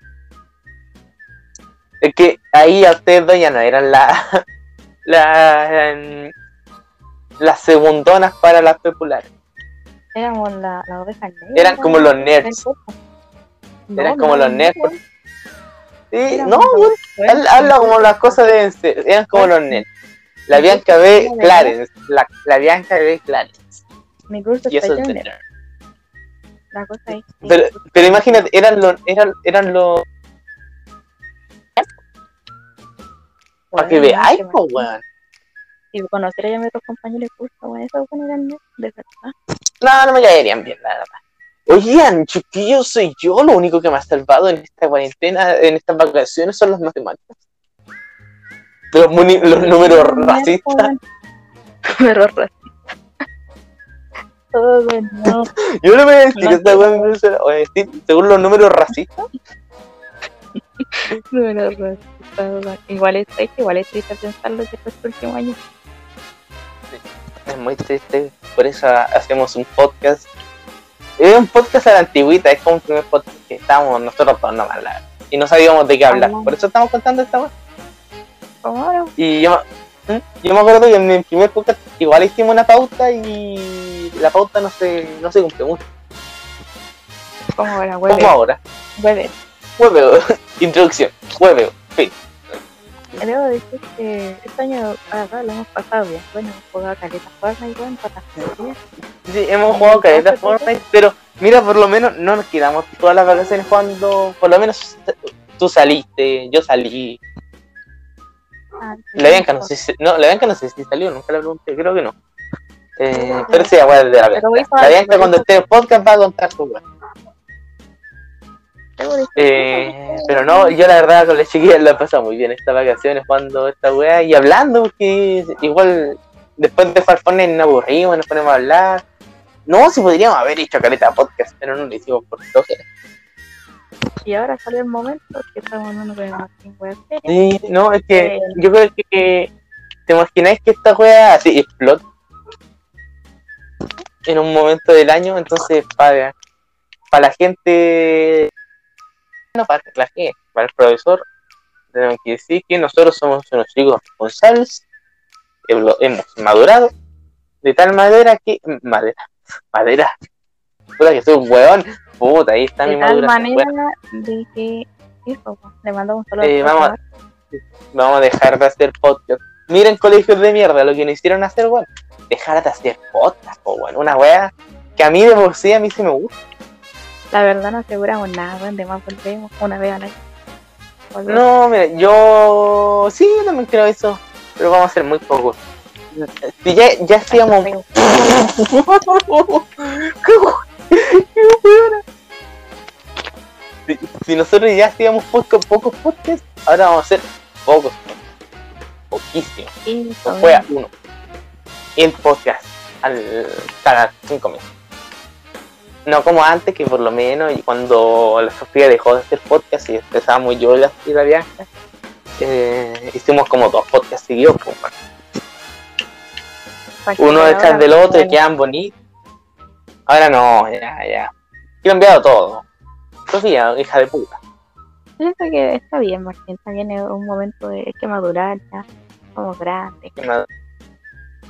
Es que ahí a ustedes dos ya no eran la, la, em, las segundonas para las populares. Éramos la, la oveja negra. Eran como los nerds. curso. Eran como no, los nerds. weón. Sí, no, weón, habla, como las cosas deben ser. Eran como los nerds. La Bianca B. Clarence. La, la Bianca B. Clarence. Mi curso Y eso es de nerd. La cosa es que- Pero, pero imagínate, eran los, eran, eran los. Para que Weón, veáis, que po, me- weón. Y conocer a mis otros compañeros esos weón eran nerds, de verdad. No, no me caerían bien, la verdad. Oigan, chiquillos, soy yo lo único que me ha salvado en esta cuarentena, en estas vacaciones, son las matemáticas. Los, muni- los números racistas. Números racistas. Todo no. Yo no me voy a decir No, esta parece- voy a decir, según los números racistas. Números racistas. Igual es triste, igual es triste pensarlo que fue el último año. Es muy triste, por eso hacemos un podcast. Es un podcast a la antigüita, es como un primer podcast que estábamos nosotros nomás, la verdad. Y no sabíamos de qué hablar, Hablando. por eso estamos contando esta. Como ahora, Y yo, me- ¿Mm? yo me acuerdo que en mi primer podcast igual hicimos una pauta y la pauta no se, no se cumplió mucho. como ahora, Como hueve, ahora. hueve. Hueveo. Introducción. Hueveo. Fin. Debo decir que este año, la verdad, lo hemos pasado bien. Bueno, hemos jugado caletas Fortnite, weón, patas. Sí, hemos jugado caleta Fortnite, pero mira, por lo menos no nos quedamos todas las vacaciones jugando. Por lo menos tú saliste, yo salí. Ah, La Bianca no sé si, no, la Bianca no sé si salió, nunca la pregunté, creo que no. Eh, pero sí, igual de la Bianca. La Bianca cuando esté en podcast va a contar su Eh, pero no, yo la verdad con las chiquillas la he pasado muy bien estas vacaciones jugando esta weá y hablando, porque igual después de Fortnite nos aburrimos, nos ponemos a hablar. No, si podríamos haber hecho caleta de podcast, pero no lo hicimos por flojera. Y ahora salió el momento que estamos el Martín Web. Sí, no, es que Eh. yo creo que te imagináis que esta weá así explota en un momento del año, entonces para, para la gente, para la gente, para el profesor, tenemos que decir que nosotros somos unos chicos responsables, hemos madurado de tal manera que madera, madera, puta que soy un weón, puta, ahí está De mi tal maduración, manera weón. de que. Eso, pues, le mandamos un saludo Eh, vamos a- vamos a dejar de hacer podcast. Miren colegios de mierda, lo que nos hicieron hacer, weón. Dejar de hacer podcast, po, weón. Una weá que a mí de por sí a mí sí me gusta. La verdad no aseguramos nada, weón, de más volvemos una vez al año. Volvemos. No, mira, yo sí, yo también creo eso, pero vamos a hacer muy poco. Si ya, ya hacíamos. Amigo, ¡Qué weona! Si, si nosotros ya hacíamos pocos, pocos podcasts, ahora vamos a hacer pocos. Poquísimos. fue a uno. El podcast al cada cinco meses. No como antes, que por lo menos y cuando la Sofía dejó de hacer podcast y empezábamos yo y la, y la Bianca, eh, hicimos como dos podcasts seguidos. pues, Uno detrás del otro y quedan bonitos. Ahora no, ya, ya. He cambiado todo. Sofía, hija de puta. Pienso que está bien, Martín. También es un momento de que madurar ya. Somos grandes. Que mad-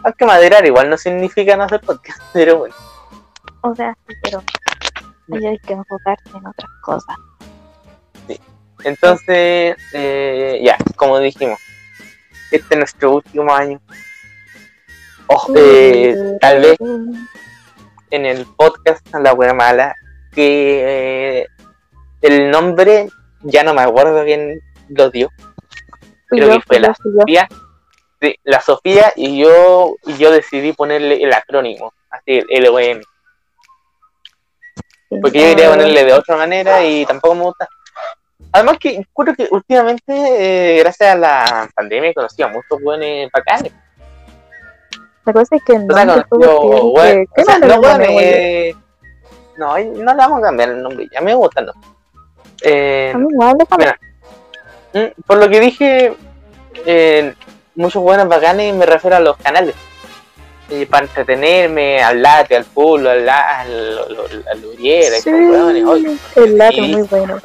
Ah, que madurar igual no significa no hacer podcast, pero bueno. O sea, sí, pero hay que enfocarse en otras cosas. Entonces, eh, ya, como dijimos, este es nuestro último año. Ojo, eh, tal vez en el podcast La Wea Mala, que eh, el nombre ya no me acuerdo quién lo dio. Creo yo, que fue la. Sofía, sí, la Sofía y yo y yo decidí ponerle el acrónimo, así el LOM, Sí, porque yo quería eh, ponerle de otra manera y tampoco me gusta. Además que creo que últimamente, eh, gracias a la pandemia, he conocido a muchos buenos bacanes. La cosa es que O sea, fue yo, bueno, ¿qué o sea, no, bueno, eh, no, no le vamos a cambiar el nombre, ya me gusta, ¿no? Eh, A mí igual. Mira, mm, por lo que dije, eh, muchos buenos bacanes me refiero a los canales. Para entretenerme, al late, al pulo, al, al, al, al Uriel, Sí, el latte sí. es muy bueno.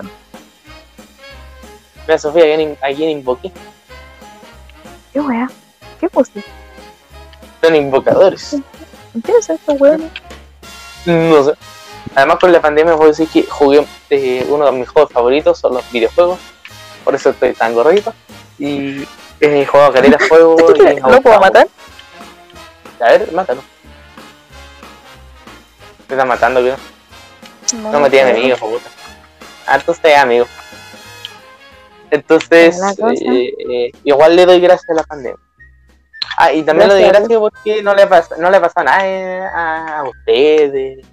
mira Sofía, ¿a quién, a invoqué? ¿Qué wea? ¿Qué pusiste? Son invocadores. ¿Qué es esto, weón? No sé. Además con la pandemia puedo decir que jugué eh, uno de mis juegos favoritos son los videojuegos. Por eso estoy tan gordito. Y he jugado caleta de juego. y me ha ¿Lo puedo matar? A ver, mátalo. Te está matando, creo. No me tiene enemigos, puta. Ah, entonces es amigo. Entonces, eh, eh, igual le doy gracias a la pandemia. Ah, y también le doy Gracias porque no le pasa, no le pasa nada a, a ustedes,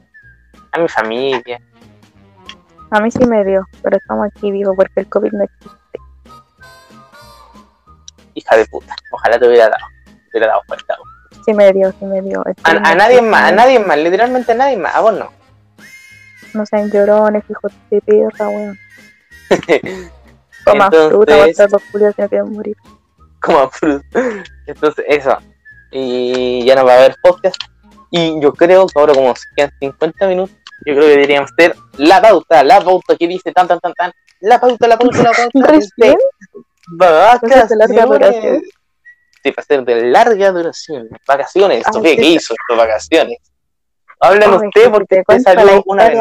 a mi familia. A mí sí me dio, pero estamos aquí vivos porque el COVID no existe. Hija de puta. Ojalá te hubiera dado. Te hubiera dado fuerte. Sí me dio, sí me dio. A, a nadie más, a nadie más, literalmente a nadie más. A vos no. No sean llorones, hijos de perra, weón. Entonces- fruta, los culiados que no quieren morir. fruta. Entonces, eso. Y ya no va a haber podcast. Y yo creo que ahora, como se quedan 50 minutos, yo creo que deberíamos hacer la pauta, la pauta que dice tan, tan, tan, tan. La pauta, la pauta, la pauta. ¿Recién? Vacaciones. De ser de larga duración. Vacaciones. Sofía, sí. ¿qué hizo estas vacaciones? Hablen Ay, usted que porque te salió una vez.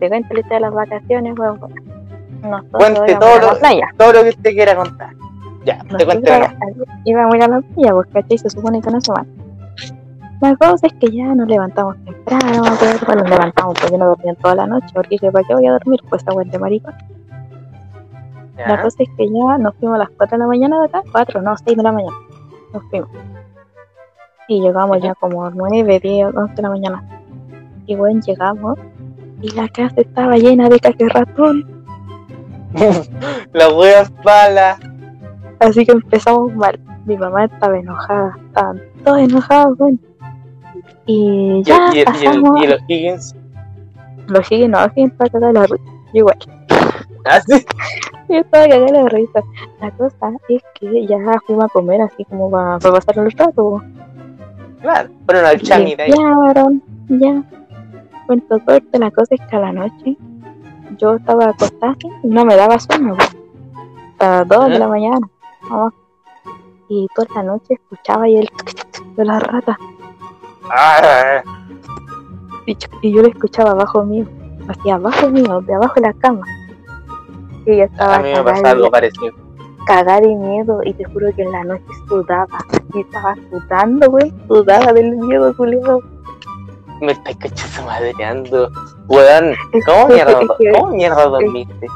Te cuento la de las vacaciones, weón. Nosotros Cuente todo lo-. Todo lo que usted quiera contar. Ya, te cuento nuevo. íbamos a ir a la playa, porque ¿cachai? se supone que no se van. La cosa es que ya nos levantamos temprano, pero bueno, nos levantamos porque no dormían toda la noche, porque dije, ¿para qué voy a dormir? Pues esa de maricón. La Ya. cosa es que ya nos fuimos a las 4 de la mañana de acá, 4, no, 6 de la mañana. Nos fuimos. Y llegamos ya como 9, 10, 11 de la mañana. Y bueno, llegamos y la casa estaba llena de caca ratón. Las huevas balas. Así que empezamos mal. Mi mamá estaba enojada, estaban todos enojados, bueno. Y Y, ya y- y- pasamos. y los Higgins. Los Higgins no, Higgins para cagar la risa. Igual. Ah, sí. Yo estaba cagada la risa. La cosa es que ya fuimos a comer así como para, para pasar el rato. Claro, fueron al Changi de ahí. Ya. Cuento corto, la cosa es que a la noche yo estaba acostada así y no me daba sueño. pues. A las 2 de la mañana. vamos. Y toda la noche escuchaba ahí el de las ratas. Ah, Y, y yo lo escuchaba abajo mío. Hacia abajo mío, de abajo de la cama. Y yo estaba a mí me de- algo parecido. cagada de miedo y te juro que en la noche sudaba. Y estaba sudando, güey. Sudaba del miedo, culiado. Me estoy cachando madreando. Weón, ¿cómo mierda, que- ¿cómo mierda dormiste?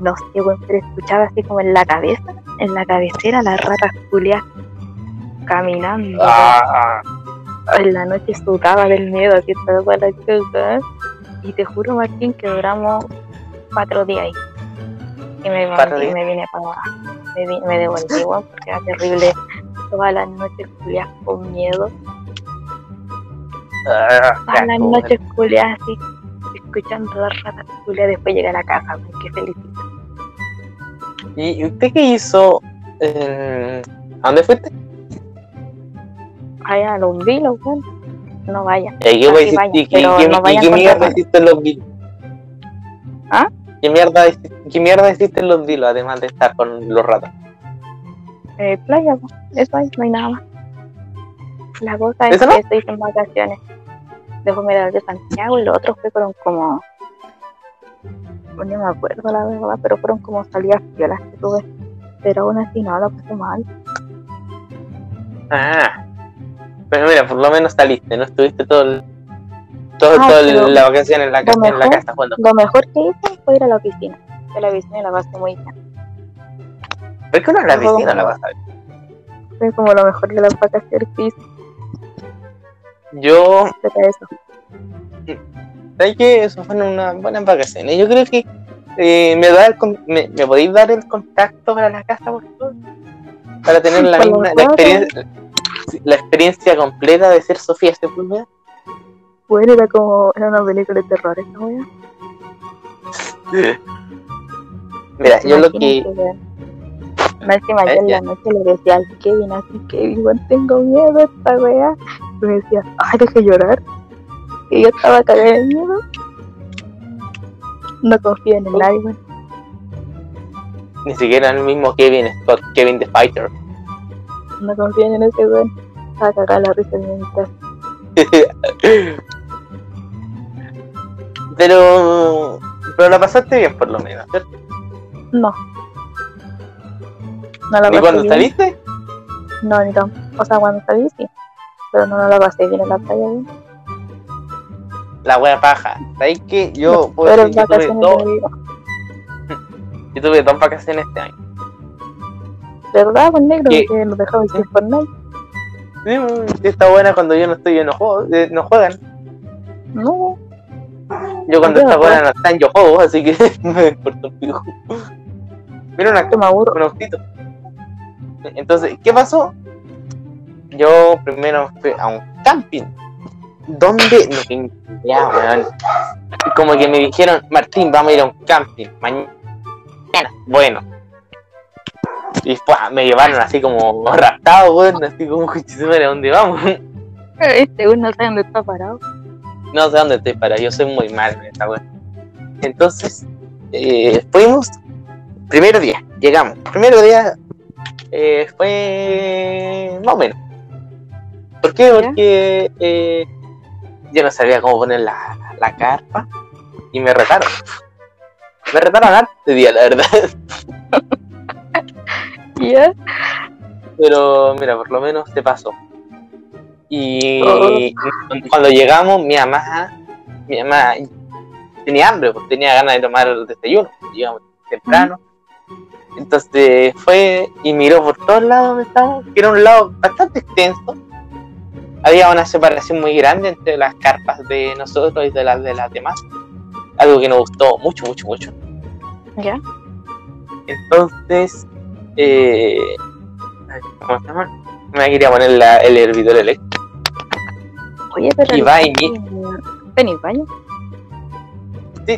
No sé, güey, pero escuchaba así como en la cabeza, en la cabecera, las ratas culiadas caminando. güey. Ah, En la noche sudaba del miedo, así estaba la chuca. Y te juro, Martín, que duramos cuatro días ahí. Y me, ¿Cuatro y me vine para me, vi- me devolví, güey, porque era terrible. Todas las noches culiadas con miedo. ah, Todas las noches culiadas así, escuchando las ratas culiadas. Después llegué a la casa, güey, qué felicidad. ¿Y usted qué hizo? en- ¿A dónde fuiste? Vaya a los vilos. No vaya. ¿Y qué, y qué- no mierda hiciste en los videos? ¿Ah? ¿Qué mierda hiciste ¿Qué mierda hiciste en los dilos además de estar con los ratos? Eh, playa, po. eso ahí, no hay nada más. La cosa es ¿Eso no? que estoy en vacaciones de Fumeral de Santiago y los otros fueron como. No me acuerdo la verdad, pero fueron como salidas violas que tuve. Pero aún así no, lo pasé mal. Ah. Pero mira, por lo menos saliste, no estuviste todo el, todo, Ah, pero la vacación en la, ca- lo en la casa jugando. Lo mejor que hice fue ir a la piscina. Que la piscina la pasé muy bien. ¿Por qué no la Juego piscina la como- vas a? Fue como lo mejor de las vacaciones que. Yo, eso. ¿sabes qué? Eso fueron unas buenas vacaciones. Yo creo que eh, me, da el con- me, me podéis dar el contacto para la casa, por favor. Para tener la misma la experiencia, la experiencia completa de ser Sofía Sepúlveda. Bueno, era como. Era una película de terror esa wea. Mira, yo lo que. Yo Eh, en la noche le decía al Kevin así, Kevin, igual tengo miedo a esta wea. Y me decía, ay, deje llorar. Y yo estaba cagada de miedo. No confío en nadie, weón. Ni siquiera el mismo Kevin Scott, Kevin the Fighter. No confío en ese weón. Estaba cagada la risa mientras. pero. Pero la pasaste bien, por lo menos, ¿cierto? No. No la ¿Y pasé cuando saliste? No, ni tampoco. O sea, cuando salí sí. Pero no, no la pasé bien en la playa. La wea paja. ¿Sabes qué? Yo puedo Pero decir que tuve dos, yo tuve dos vacaciones este año. ¿Verdad, pues negro? ¿Qué? Que nos dejamos sin Fortnite. Sí, Está buena cuando yo no estoy, yo no juego, eh, no juegan. No. Yo cuando está buena no están, yo juego, así que me importa un pico. Me aburro. un autito. Entonces, ¿qué pasó? Yo primero fui a un camping. ¿Dónde? No tengo idea, weón. Como que me dijeron, Martín, vamos a ir a un camping. Mañana. Bueno. Y me llevaron así como raptado, weón. Así como, ¿a dónde vamos? Este uno no sabe dónde está parado. No sé dónde estoy para, yo soy muy mal en esta wea. Entonces, eh, fuimos, primer día, llegamos. Primero día eh, fue más o menos. ¿Por qué? Porque eh, yo no sabía cómo poner la, la carpa y me retaron. Me retaron antes día, la verdad. ¿Ya? Pero mira, por lo menos se pasó. Y Oh. cuando llegamos, mi mamá, mi mamá tenía hambre, pues tenía ganas de tomar el desayuno. Llegamos temprano. Entonces fue y miró por todos lados donde estábamos, que era un lado bastante extenso. Había una separación muy grande entre las carpas de nosotros y de las de las demás. Algo que nos gustó mucho, mucho, mucho. ¿Ya? Entonces, eh, ¿cómo se llama? Me quería poner la- el hervidor eléctrico. Oye, pero. Y va y mi- ¿Tenéis baño?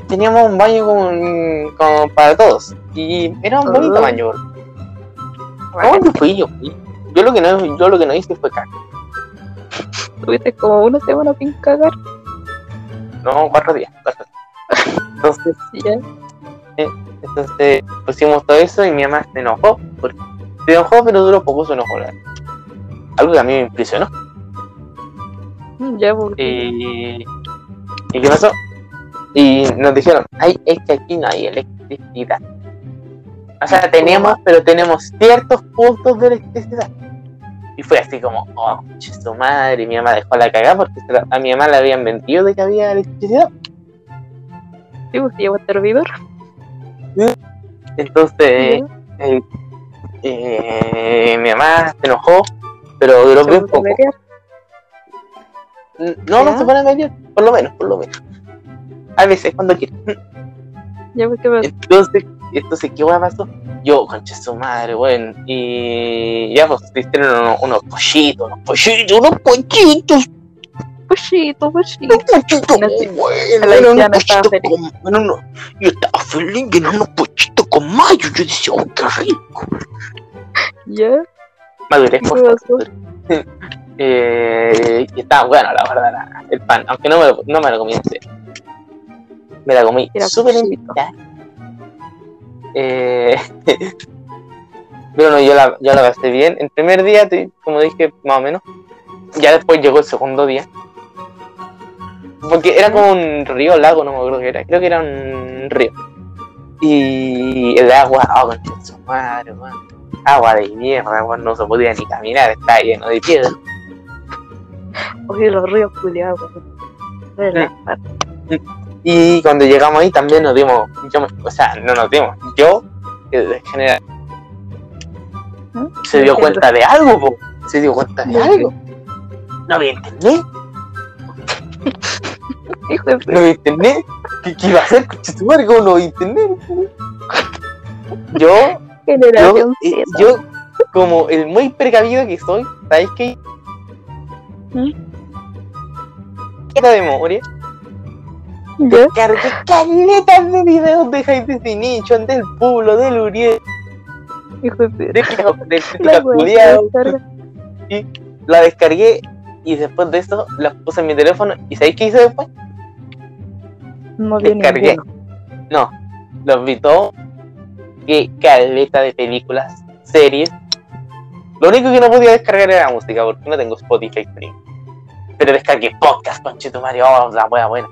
Teníamos un baño con, con- para todos. Y era un bonito Oh. baño. ¿Cómo fui? Yo fui. Yo lo que no, yo lo que no hice fue cagar. Tuviste como una semana sin cagar. No, cuatro días. cuatro días. Entonces, ¿Ya? entonces pusimos todo eso y mi mamá se enojó. porque- Se enojó, pero duró poco su enojo. la verdad. Algo que a mí me impresionó. Ya, porque. ¿y qué pasó? Y nos dijeron, ay, es que aquí no hay electricidad. O sea, tenemos, pero tenemos ciertos puntos de electricidad. Y fue así como, oh, su madre, mi mamá dejó la cagada porque se la- a mi mamá le habían vendido de que había electricidad. Sí, pues llevo este hervidor. Entonces, Ya. eh, eh, mi mamá se enojó, pero duró bien poco. No, no se pone a medir, por lo menos, por lo menos. A veces, cuando quiere. Ya, pues, ¿qué pasó? Entonces, entonces ¿qué hueá pasó? Yo, concha su madre, weón. Y ya pues hicieron unos, unos pollitos, unos pollitos, unos pollitos, la eran unos haitiana estaba con- yo estaba feliz, eran unos pollitos con mayo. Yo decía, oh, qué rico. Ya, Madurez, ¿qué por favor. Eh, y estaba bueno, la verdad, el pan. Aunque no me, lo- no me lo comí en serio. Me la comí Era súper. Eh, pero no, yo la, yo la pasé bien. El primer día, como dije, más o menos. Ya después llegó el segundo día. Porque era como un río, lago, no me acuerdo qué era. Creo que era un río. Y el agua, oh, madre. Agua de mierda, weón, no se podía ni caminar, estaba lleno de piedra. Oye, los ríos culiados. Y cuando llegamos ahí también nos dimos, yo me- o sea, no nos dimos, yo, general, se dio cuenta de algo, po. se dio cuenta de algo. No había internet, no había internet. ¿Qué, qué iba a hacer? ¿Cómo no había internet? Yo, yo, eh, yo, como el muy precavido que soy, ¿sabes qué? ¿Mm? De memoria. ¿Ya? Cargué caletas de videos de High Definition, del Pueblo, del Uriel, Hijo de del wea, Culiao. la descargué y después de eso las puse en mi teléfono. ¿Y sabéis qué hice después? No Descargué. No, los vi todos. Que caleta de películas, series. Lo único que no podía descargar era música porque no tengo Spotify Free. Pero descargué podcast, conchito Mario, oh, la wea buena.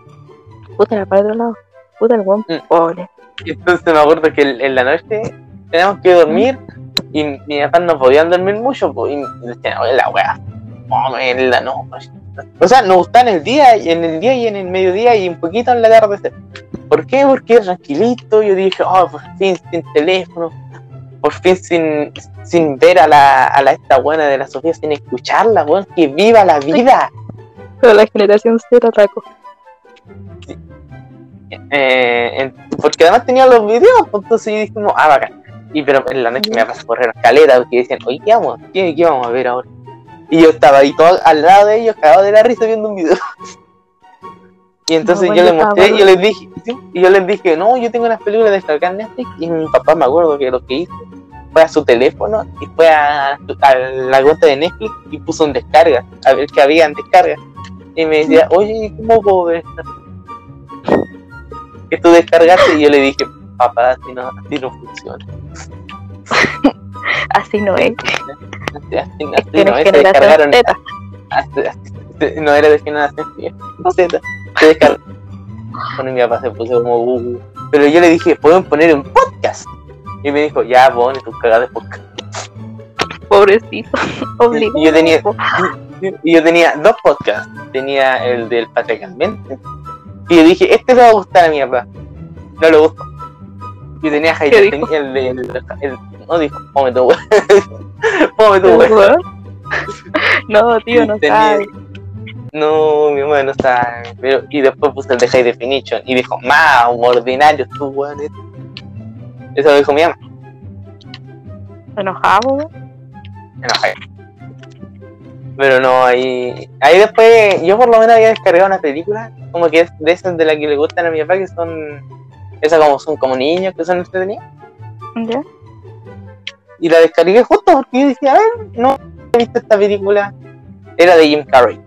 Puta, la para otro lado. Puta, el buen Mm. pobre. Entonces me acuerdo que en la noche teníamos que dormir y mi papá no podían dormir mucho pues, y decían, oye, la fome en la noche. O sea, nos gusta en el día, y en el día y en el mediodía y un poquito en la tarde. ¿Por qué? Porque tranquilito. Yo dije, oh, por fin sin teléfono, por fin sin, sin ver a la, a la esta buena de la Sofía, sin escucharla, weón, que viva la vida. Pero la generación Z atacó. Eh, en- porque además tenía los videos, pues, entonces yo dije, como, ah, bacán. Y pero en la noche me pasó correr caleta porque decían, oye, ¿qué vamos, ¿Qué, qué vamos a ver ahora? Y yo estaba ahí todo al lado de ellos, cagado de la risa viendo un video. y entonces No, yo les mostré, bueno. yo les dije, ¿sí? y yo les dije, no, yo tengo unas películas de descargar Netflix, y mi papá me acuerdo que lo que hizo fue a su teléfono y fue a, a la cuenta de Netflix y puso en descarga, a ver qué había en descarga. Y me decía, oye, ¿cómo puedo ver esta que tú descargaste? Y yo le dije, papá, así no, así no funciona. Así no es. Así, así, no es, se descargaron. así- no era de generación Z, se descargaron. Bueno, mi papá se puso como, uh, uh. pero yo le dije, ¿pueden poner un podcast? Y me dijo, ya, pone tus cagadas de podcast. Pobrecito. Obligado. Y yo tenía- Y yo tenía dos podcasts. Tenía el del patriarcalmente. Y yo dije, este le va a gustar a mi papá. No le gustó. Yo tenía ¿Qué Jaime, dijo? tenía el de. El, el- no dijo, fome tu. Fome tu. No, tío, no Tenía- sabe. No, mi mamá no sabe. Pero, y después puse el de High Definition. Y dijo, más ordinario tú, weón. Eso lo dijo mi mamá. Enojado, weón. enojé. Pero no, ahí, ahí después, yo por lo menos había descargado una película, como que es de esas de las que le gustan a mi papá, que son, esas como son como niños, que son entretenidas, ¿Ya? y la descargué justo porque yo dije, a ver, no he visto esta película, era de Jim Carrey.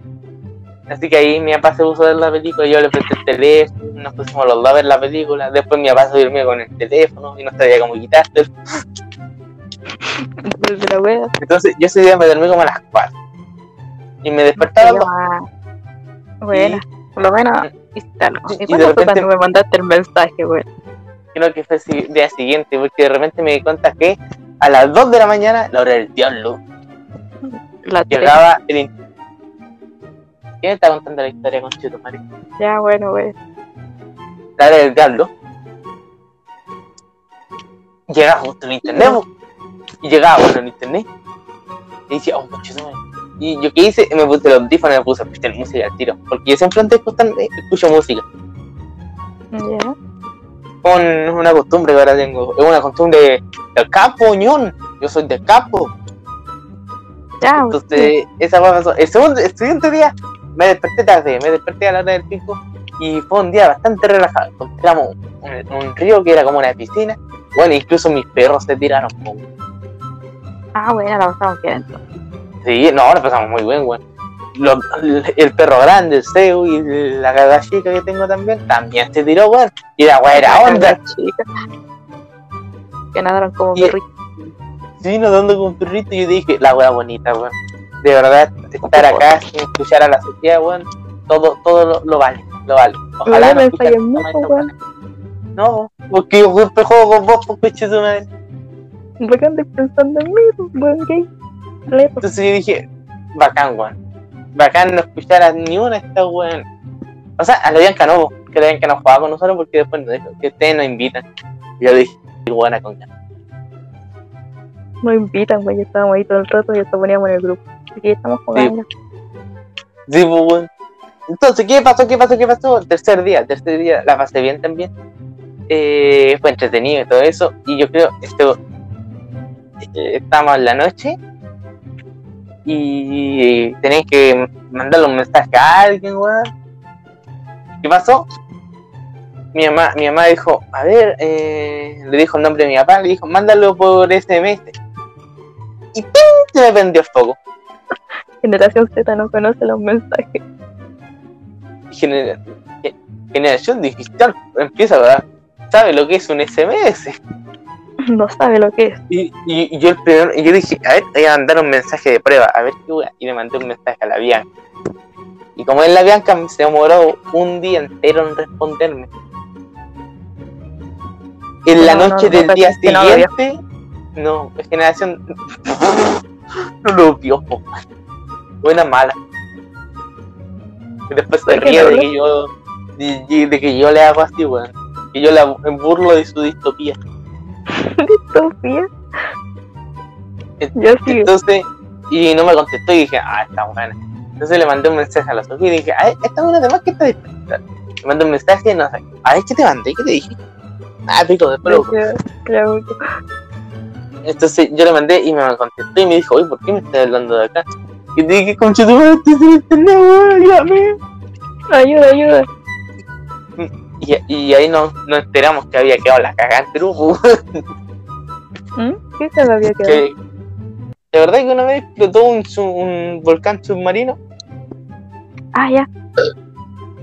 Así que ahí mi papá se puso a ver la película, yo le presté el teléfono, nos pusimos los dos a ver la película, después mi papá se durmió con el teléfono y no sabía cómo wea. Entonces yo ese día me dormí como a las 4. Y me desperté a las 2. Bueno, por lo menos hiciste algo. y ¿Y de cuándo fue cuando me mandaste el mensaje, weón? creo que fue el día siguiente, porque de repente me di cuenta que a las 2 de la mañana, la hora del diablo, La llegaba el... in- ¿Quién está contando la historia con Chito Mario? Ya, bueno, weón. La hora del diablo. Llegaba justo el internet, y llegaba bueno el internet. Y decía, oh, conchetumare. Y yo qué hice, me puse el audífono y me puse a escuchar música al tiro. Porque yo siempre antes escuchar- escucho música. Con una costumbre que ahora tengo. Es una costumbre del campo, ñón. Yo soy del campo. Ya, Entonces, esa fue pasó. El, segundo, el siguiente día me desperté tarde, me desperté a la hora del pico y fue un día bastante relajado. Encontramos un, un río que era como una piscina. Bueno, incluso mis perros se tiraron. Ah, bueno, la pasamos bien entonces. Sí, no, ahora pasamos muy bien, güey. Lo- el perro grande, el Seu y la gaga chica que tengo también, también se tiró, güey. Y la güey era onda. Chica. Que nadaron como perritos. Sí, nadando con un perrito y yo dije, la wea bonita, weón. De verdad, estar acá sin escuchar a la sociedad, weón, todo, todo lo, lo vale, lo vale. Ojalá Weón, no me mucho, weón. weá. No, porque yo juego con vos, coche tu madre. ¿Por qué andas pensando en mí, weón gay? Lepo. Entonces yo dije, bacán, weón. Bacán no escuchar a ni una de estas weón. O sea, a la Bianca no, que la Bianca no jugaba con nosotros porque después nos dijo que ustedes nos invitan. Y yo dije, buena con ganas. Nos invitan, güey. Estábamos ahí todo el rato y hasta poníamos en el grupo. Aquí estamos jugando. Sí, pues, weón. Entonces, ¿qué pasó? ¿Qué pasó? ¿Qué pasó? Tercer día, tercer día, la pasé bien también. Eh, fue entretenido y todo eso. Y yo creo, esto, eh, estábamos en la noche y tenéis que mandarle un mensaje a alguien, weón. ¿Qué pasó? Mi mamá, mi mamá dijo, a ver, eh, le dijo el nombre de mi papá, le dijo, mándalo por SMS. Y ¡pim! se me prendió el foco. Generación Z no conoce los mensajes. Genera- ge- generación digital empieza a sabe lo que es un SMS No sabe lo que es. y, y- y yo el primero y yo dije a ver voy a mandar un mensaje de prueba a ver qué wea y le mandé un mensaje a la Bianca. Y como es la Bianca se demoró un día entero en responderme. En la No, no, noche no del día lo vio. siguiente no, es generación no lo vio buena mala. Y después se ¿Por qué ríe de que yo de que yo le hago así weón. Que yo la burlo de su distopía Distopía. Yo sí. entonces y no me contestó y dije ah está buena entonces le mandé un mensaje a la Sofía y dije ah esta buena además que está despierta le mandé un mensaje no sé a ver qué te mandé qué te dije ah pico después lo Entonces yo le mandé y me contestó y me dijo, oye, ¿por qué me estás hablando de acá? Y te dije, concha tu madre, estoy sin internet, weón, ayúdame. Ayuda, ayuda. Y, y ahí nos, nos enteramos que había quedado la cagada en Perú. ¿Mm? ¿Qué se había quedado? que de verdad que una vez explotó un, volcán submarino. Ah, ya.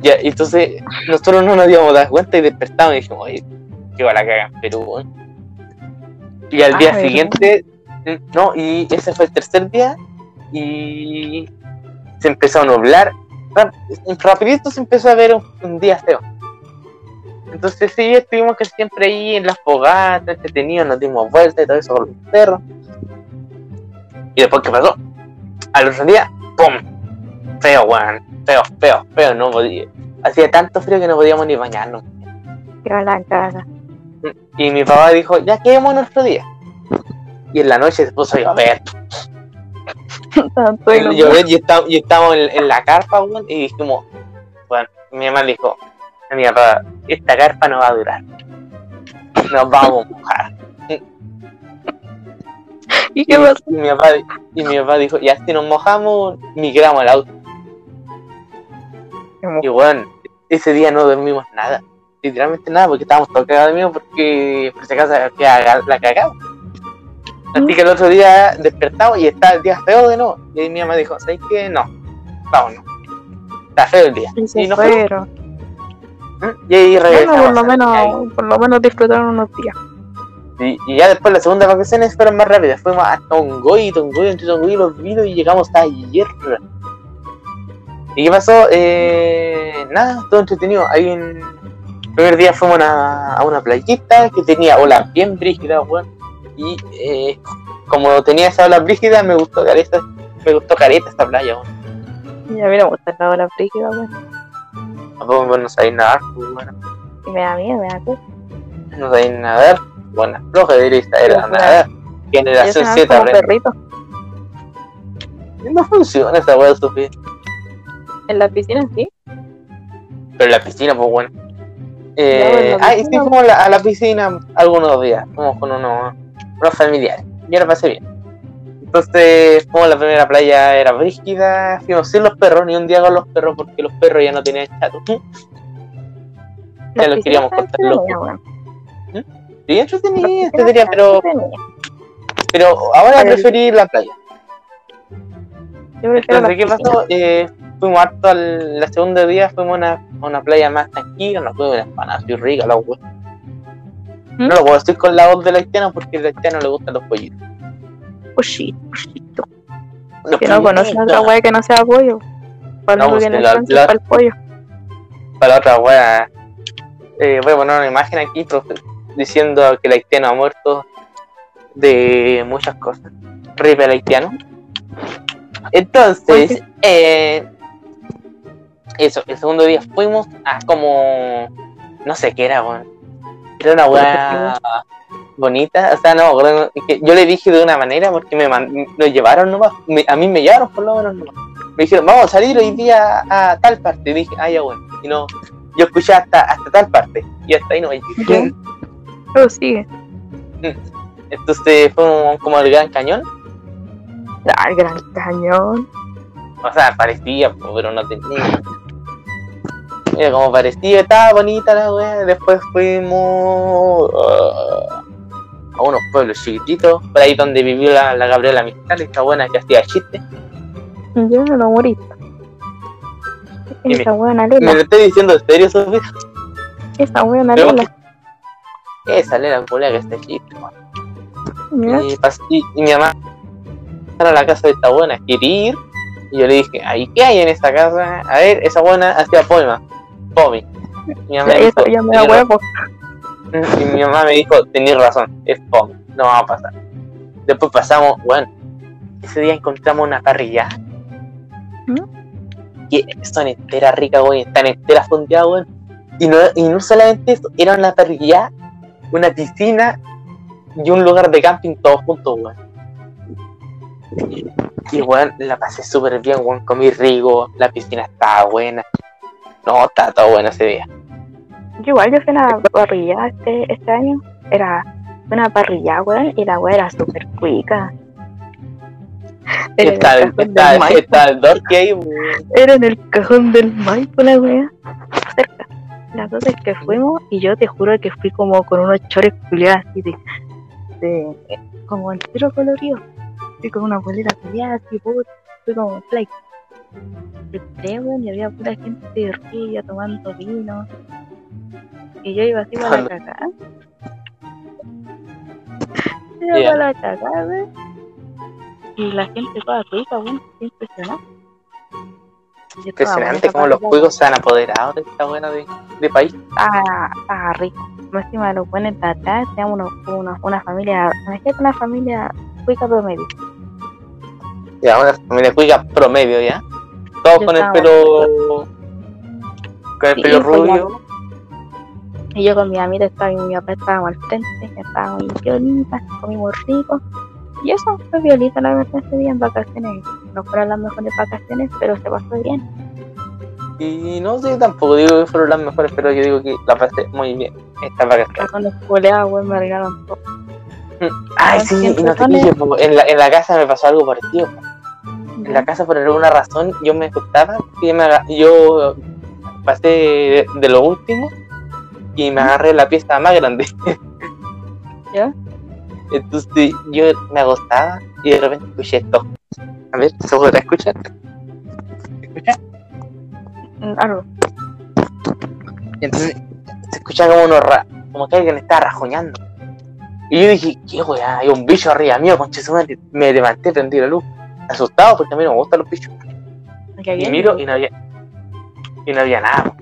Ya, entonces nosotros no nos habíamos dado cuenta y despertamos y dijimos, oye, quedó la cagada en Perú. Y al Ah, día siguiente, no, y ese fue el tercer día y se empezó a nublar. Rap- Rapidito se empezó a ver un, un día feo. Entonces sí, estuvimos que siempre ahí en las fogatas, entretenidos, nos dimos vueltas y todo eso con los perros. Y después, ¿qué pasó? Al otro día, ¡pum! Feo, weón. Feo, feo, feo, no podía. Hacía tanto frío que no podíamos ni bañarnos. Que la cara. Y mi papá dijo, ya quedémonos otro día. Y en la noche se puso a llover. Tanto y Llover y, está- y estábamos en, en la carpa, weón, y dijimos, bueno, mi mamá dijo a mi papá, esta carpa no va a durar. Nos vamos a mojar. ¿Y qué pasó? Y mi papá, y mi papá dijo, ya si nos mojamos, migramos al auto. Y bueno, ese día no dormimos nada. Literalmente nada, porque estábamos todos cagados de miedo porque por si acaso la cagada. Así que el otro día despertamos y está el día feo de nuevo. Y mi mamá dijo, ¿sabes qué? No, vámonos. Está feo el día. Y Y nos fueron. Y ahí Bueno, por lo Ahí. menos, por lo menos disfrutaron unos días. Y, y ya después las segundas vacaciones fueron más rápidas. Fuimos hasta un goy, Tongoy, entre Tongoy y los vinos y llegamos hasta ayer. ¿Y qué pasó? Eh, nada, todo entretenido. Ahí en el primer día fuimos a una, a una playita que tenía olas bien brígidas, weón. Y eh, como tenía esa ola brígida, me gustó careta, me gustó careta esta playa, weón. Y a mí no me gusta la hora frígida, weón. Bueno, no sabéis nadar, pues, bueno. Y me da miedo, me da cosa. No sabéis nadar. Buena floja, saber Sí, nadar. Generación soy Z, como aprende. perrito. No funciona esa weá, Sofía. En la piscina sí. Pero en la piscina, pues bueno. Eh, ah, y sí fuimos a la, piscina algunos días. Fuimos con unos, unos familiares. Yo la pasé bien. Entonces, fuimos a la primera playa, era brígida. Fuimos sin los perros, ni un día con los perros, porque los perros ya no tenían chato. Ya Las lo queríamos loco. entretenidas, weón. Sí, entretenida, entretenida, pero, pero ahora preferí la playa. Entonces, ¿qué pasó? Eh, fuimos harto al la segunda día, fuimos a una, a una playa más tranquila, nos fuimos una empanada así rica, la wea. No lo puedo decir con la voz del haitiano porque al haitiano le gustan los pollitos. Pollito, pollito. Los Que no conoce otra wea que no sea pollo. Para No, pues, tiene la- para el pollo. Para la otra wea. Eh, voy a poner una imagen aquí diciendo que el haitiano ha muerto de muchas cosas. Rip el haitiano. Entonces, eh, eso, el segundo día fuimos a como. No sé qué era, weón. Era una weá bonita. O sea, no, yo le dije de una manera porque me nos llevaron nomás. me- a mí me llevaron por lo menos nomás. Me dijeron, vamos a salir hoy día a tal parte. Y dije, ah, ya bueno. Y no, yo escuché hasta, hasta tal parte. Y hasta ahí no llegué. Ya. Pero sigue. Entonces fue como el Gran Cañón. Ah, el gran cañón. O sea, parecía, pero no tenía. Mira, como parecía, estaba bonita la wea. Después fuimos ah, a unos pueblos chiquititos, por ahí donde vivió la, la Gabriela Mistral, esta buena que hacía chistes. Yo no lo morí. Esa buena ¿Me Lela. lo estoy diciendo en serio, Sofía? Esa buena Lela. Esa era la culea que está chiste. Y, y, mi mamá a la casa de esta buena, quería ir. Y yo le dije, ¿ahí qué hay en esta casa? A ver, esa buena hacía poemas. Pomi. Mi mamá dijo, ya me da "Tenés huevo. Y mi mamá me dijo, tenés razón, es fome, no va a pasar. Después pasamos, bueno, ese día encontramos una parrilla. Que son enteras ricas, güey, están enteras fondeadas, güey. Y no, y no solamente eso, era una parrilla, una piscina y un lugar de camping todos juntos, güey. Y, güey, la pasé súper bien, güey, comí rico, la piscina estaba buena. No, estaba todo bueno ese día. Yo igual yo fui a una parrilla este, este año. Era una parrilla, weón, y la weá era súper cuica. Era el el- Maipo, está el dorque ahí, güey. era en el cajón del Maipo la weá. Cerca. Las dos es que fuimos y yo te juro que fui como con unos chores culiados así de, de como el tiro colorido. Fui con una bolera culiada así, puta, fui como fly. Weón, y había pura gente de ría tomando vino. Y yo iba así para la cagada. Ya. para la cagada. Y la gente toda rica, qué impresionante. Yo Impresionante cómo los juegos se han apoderado de esta buena de, de país. Estaba, estaba rico. Más encima de los buenos de atrás, una, una familia, imagínate una familia cuica promedio. Ya, una familia cuica promedio, ¿ya? Todos Yo con el pelo. Con el pelo rubio. Y yo con mi amiga estaba y mi papá estábamos al frente, estábamos en violita, comimos rico. Y eso fue violita la verdad ese día en vacaciones. No fueron las mejores vacaciones, pero se pasó bien. Y no sé, tampoco digo que fueron las mejores, pero yo digo que la pasé muy bien. Esta vacación. Con los colegas, güey, me regaron todo. Ay, Con sí, y no te po. en la, en la casa me pasó algo parecido. po. En la casa, por alguna razón, yo me gustaba y yo, me aga- yo pasé de, de lo último y me agarré la pieza más grande. ¿Ya? Entonces yo me acostaba y de repente escuché esto. A ver, ¿se podrá escuchar? ¿Se escucha? Mm, Algo. Entonces se escucha como uno ra- como que alguien estaba rajuñando. Y yo dije, qué weá, hay un bicho arriba mío, concha su madre. Me levanté, prendí la luz, asustado porque a mí no me gustan los bichos. ¿Qué Y miro y no había, y no había nada.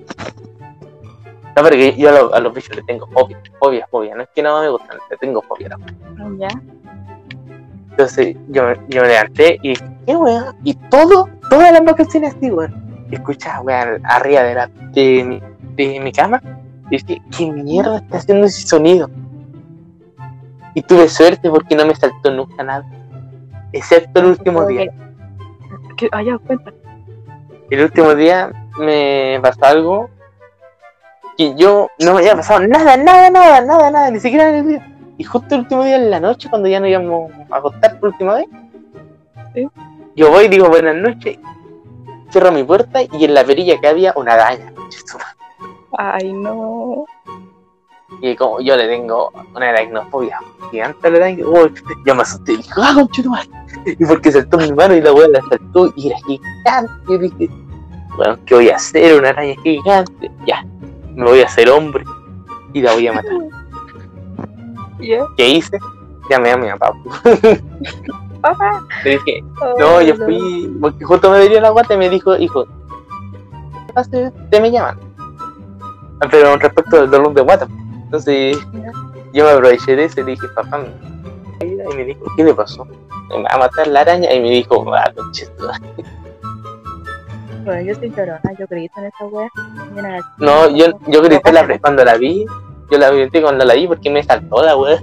No, porque yo a los, a los bichos le tengo fobia, fobia, fobia. No es que no me gustan, le tengo fobia. Ya. Entonces yo, yo me levanté y dije, ¿qué weá? Y todo, todas las vacaciones así, weón. Escuchaba, weón, arriba de, la, de, mi, de mi cama. Y dije, ¿qué mierda está haciendo ese sonido? Y tuve suerte porque no me saltó nunca nada. Excepto el último día. ¿Qué? Ah, ya, cuenta. El último día me pasó algo que yo no me había pasado nada, nada, nada, nada, nada, ni siquiera en el día. Y justo el último día en la noche, cuando ya nos íbamos a acostar por última vez, Sí. yo voy y digo buenas noches, cierro mi puerta y en la perilla que había una araña. Ay, no. Y como yo le tengo una aracnofobia gigante a la araña, oh, yo me asusté y dije, ¡ah, concha tu madre! Y porque saltó mi mano y la weá la saltó y era gigante. Y dije, bueno, ¿qué voy a hacer? Una araña gigante. Ya, me voy a hacer hombre y la voy a matar. ¿Ya? ¿Qué hice? Llamé a mi papá. Papá. Le dije, Oh, no, yo fui, porque justo me dio la guata y me dijo, hijo. Te me llaman. Ah, Pero respecto del dolor de guata. Entonces, yo me aproveché de eso y le dije, papá, me y me dijo, ¿qué le pasó? Me va a matar la araña y me dijo, ah. Bueno, yo soy llorona, yo grito en esa wea. No, yo, yo grité la, pasa cuando la vi, yo la grité cuando la vi porque me saltó la wea.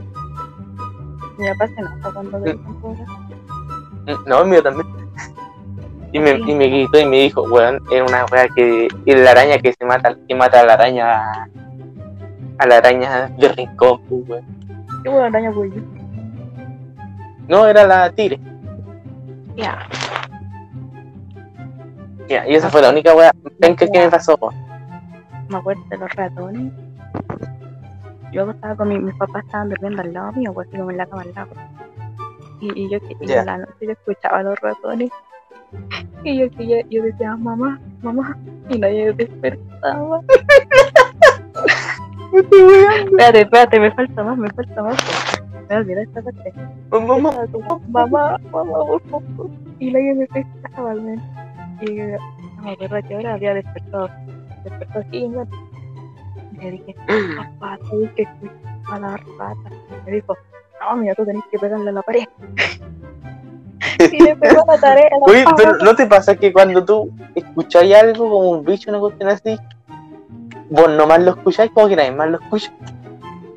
Mi papá se nota cuando grito en wea. No, el mío también. Y me, y me gritó y me dijo, weón, era una wea que. Y la araña que se mata, que mata a la araña. A la araña de rincón, pues, weón. Qué buena araña, güey. No, era la tigre. Ya. Ya, y esa fue la única wea penca que me pasó. Me acuerdo de los ratones. Yo estaba con mi, mis papás estaban durmiendo al lado mío, pues como en la cama al lado. Y, y yo, y Ya. en la noche yo escuchaba a los ratones. Y yo, y yo, yo decía, mamá, mamá. Y nadie despertaba. espérate, espérate, me falta más, me falta más. Me olvidé esta parte. Mamá, mamá, mamá, por favor. Y nadie me pescaba, man. Y no me acuerdo que ahora había despertado. Despertó así. Y le dije, papá, sabes que a rata. Me dijo, no, mira, tú tenés que pegarle a la pared. y le pegó la tarea. a la Oye, pero. ¿no te pasa que cuando tú escucháis algo como un bicho, una cuestión así, vos nomás lo escucháis como que nadie más lo escucha?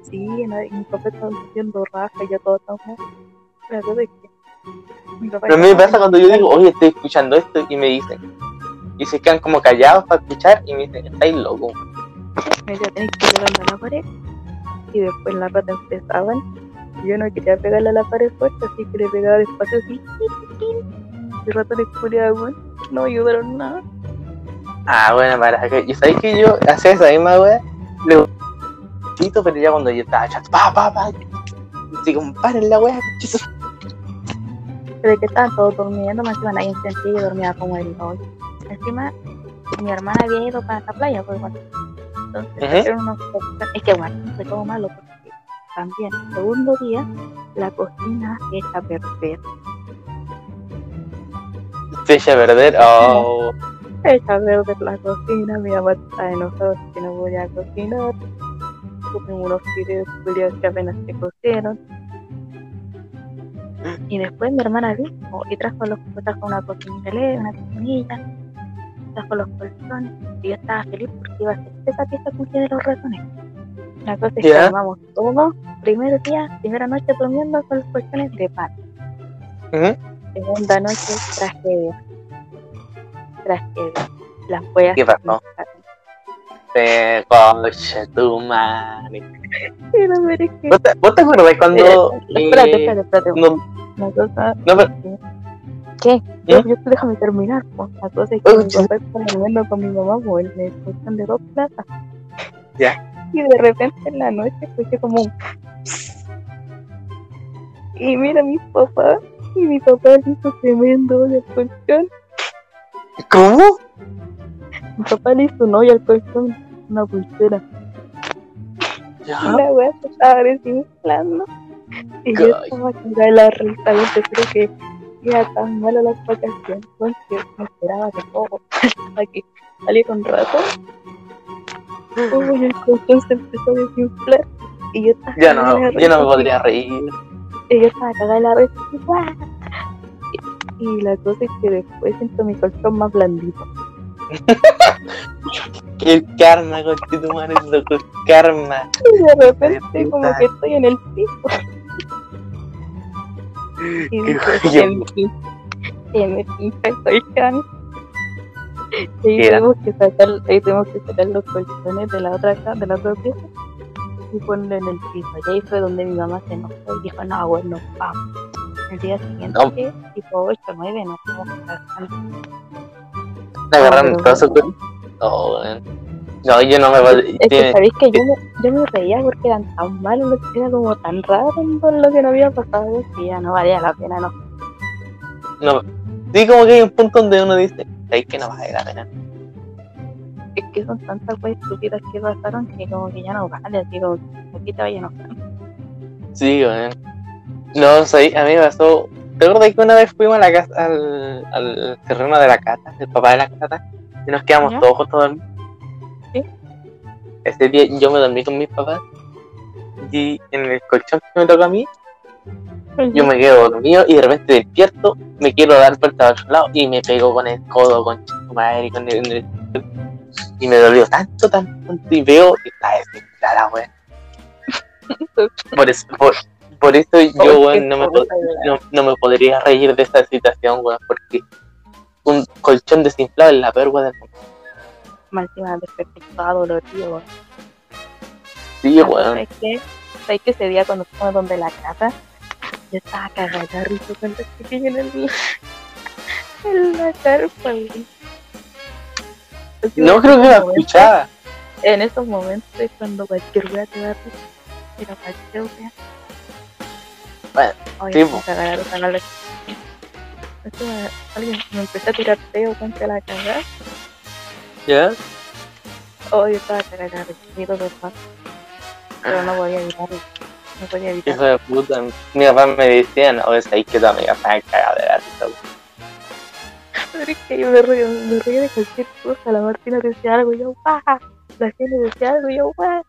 Sí, y mi papá estaba diciendo raja y yo todo tan mal. La cosa es que. Pero a mí me pasa cuando yo digo, oye, estoy escuchando esto, y me dicen, y se quedan como callados para escuchar, y me dicen, estáis loco. decía, tenés que pegarle a la pared. Y después las ratas empezaban. Yo no quería pegarle a la pared fuerte, así que le pegaba despacio así. Y ratones culiados, weón. No ayudaron nada. Ah, bueno, para que. Y sabéis que yo hacía esa misma wea, le pero ya cuando yo estaba chato, pa, pa, pa, así como paren la wea, Pero que estaban todos durmiendo, más encima nadie y yo dormía como el hoyo. Encima, mi hermana había ido para la playa, pues bueno. Entonces, Ujú. trajeron unos es que bueno, fue todo malo porque también, segundo día, la cocina se echa a perder. Se echa a perder, oh. Se echa a perder la cocina, mi mamá está enojada que no voy a cocinar. Tuve unos fideos que apenas se cocieron. Y después mi hermana vino y trajo, los, trajo una cocinilla, una cocinilla, trajo los colchones. Y yo estaba feliz porque iba a ser esa pieza cuya de los ratones. La cosa es que Ya. armamos todo. Primer día, primera noche durmiendo con los colchones de pata. Segunda noche, tragedia. Tragedia. Las huellas. ¿Qué pasó? Eh, Coche, tu madre. ¿Vos te, vos te acuerdas cuando. Espérate, espérate, eh, espérate, espérate. no, La cosa no, pero- ¿Qué? Yo, ¿Mm? yo déjame terminar. pues. La cosa es que Oh, mi papá estaba durmiendo con mi mamá pues, el colchón de dos plazas. Ya. Y de repente en la noche escuché como un... Y mira mi papá. Y mi papá le hizo tremendo hoyo al colchón. ¿Cómo? Mi papá le hizo un hoyo al colchón. Una pulsera. Weá se estaba desinflando. Y yo estaba cagada de la risa. Yo te creo que iba tan mal a las vacaciones. Porque me esperaba de todo. Hasta que salí con ratón. Como y el colchón se empezó a desinflar. Y yo estaba Ya no, yo no me podría reír. Y yo estaba cagada de la risa. Y, y la cosa es que después siento mi colchón más blandito. El karma, coche, tu madre, loco, el karma. Y de repente como que estoy en el piso. Y dije, se me quinta el colchón. Y tuvimos que sacar, ahí tuvimos que sacar los colchones de la otra ca- de la otra pieza y ponerlo en el piso. Y ahí fue donde mi mamá se enojó y dijo, no, bueno, vamos. El día siguiente, No. tipo 8 o 9, nos fuimos a casa. Todo su bueno. Oh, weón. No, yo no me podría. Es que sabéis que yo me, yo me reía porque eran tan malos, era como tan raro todo lo que no había pasado que ya no valía la pena, no. no. Sí, como que hay un punto donde uno dice, ¿sabes que no vale la pena? Es que son tantas cosas estúpidas que pasaron que como que ya no vale, así como que aquí te vaya a enojar. Sí, weón. No, sé, a mí me pasó. ¿Te acuerdas que una vez fuimos a la casa, al, al terreno de la cata, el papá de la cata, y nos quedamos ¿Ya? todos juntos a dormir? Sí. Ese día yo me dormí con mis papás y en el colchón que me tocó a mí, yo me quedo dormido y de repente despierto, me quiero dar vuelta al otro lado y me pego con el codo, con tu madre, con el, y me dolió tanto, tanto, tanto, y veo que está desinflada, weón. Por eso, por, por eso yo, weón, no me, no, no me podría reír de esta situación, weón, porque un colchón desinflado es la peor weón del mundo. Más encima despertado, dolorido, weón. Sí, weón. ¿Sabes qué? ¿Sabes que ese día cuando fuimos donde la casa, yo estaba cagada risa con los chiquillos en, el, en la carpa. Así No creo que la escuchaba. En esos momentos es cuando cualquier wea te da risa. Pero cualquier wea. Bueno, Oye, sí, me po. cagaron, o sea, no le- Encima, alguien me empezó a tirar feo contra la cagada. ¿Ya? Hoy estaba cagada de paz. Pero no podía evitarlo. No podía Hijo evitarlo. de puta. Mi papá me decía, no, es ahí que tu amiga está cagada de la risa. Pero es que yo me río, me río de cualquier cosa. La Martina decía algo y yo, ¡guau! La gente decía algo y yo, ¡guau!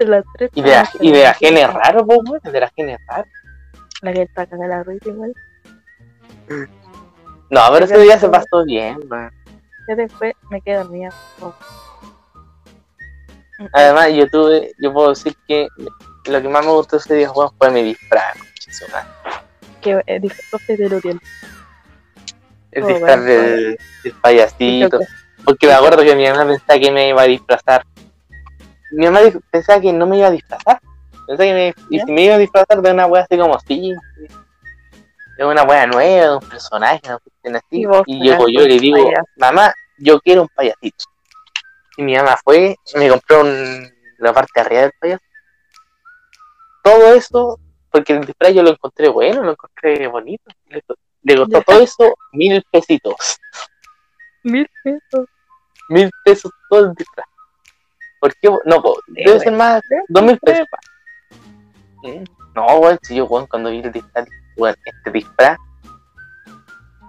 De las tres Y de la, y de la raro, pues, weón, de la gene raro. La que está cagada la risa igual. No, pero ese día se pasó bien, weón. Ya después me quedé dormida. Oh. Además, yo tuve, yo puedo decir que lo que más me gustó ese día fue mi disfraz, que eh. El Oh, disfraz bueno, del, del payasito. Porque me acuerdo que mi mamá pensaba que me iba a disfrazar. Mi mamá pensaba que no me iba a disfrazar. Pensaba que me, y si me iba a disfrazar de una wea así como así. De una wea nueva, de un personaje, una cuestión así. Y Y yo y le digo, payaso. mamá, yo quiero un payasito. Y mi mamá fue, me compró un- la parte de arriba del payaso. Todo eso, porque el disfraz yo lo encontré bueno, lo encontré bonito. Le, le costó Ya. todo eso mil pesitos. Mil pesos. mil pesos todo el disfraz. ¿Por qué? No, po, debe ser más, dos mil pesos. Mm, No, weón, si yo, weón, cuando vi el disfraz, weón, este disfraz.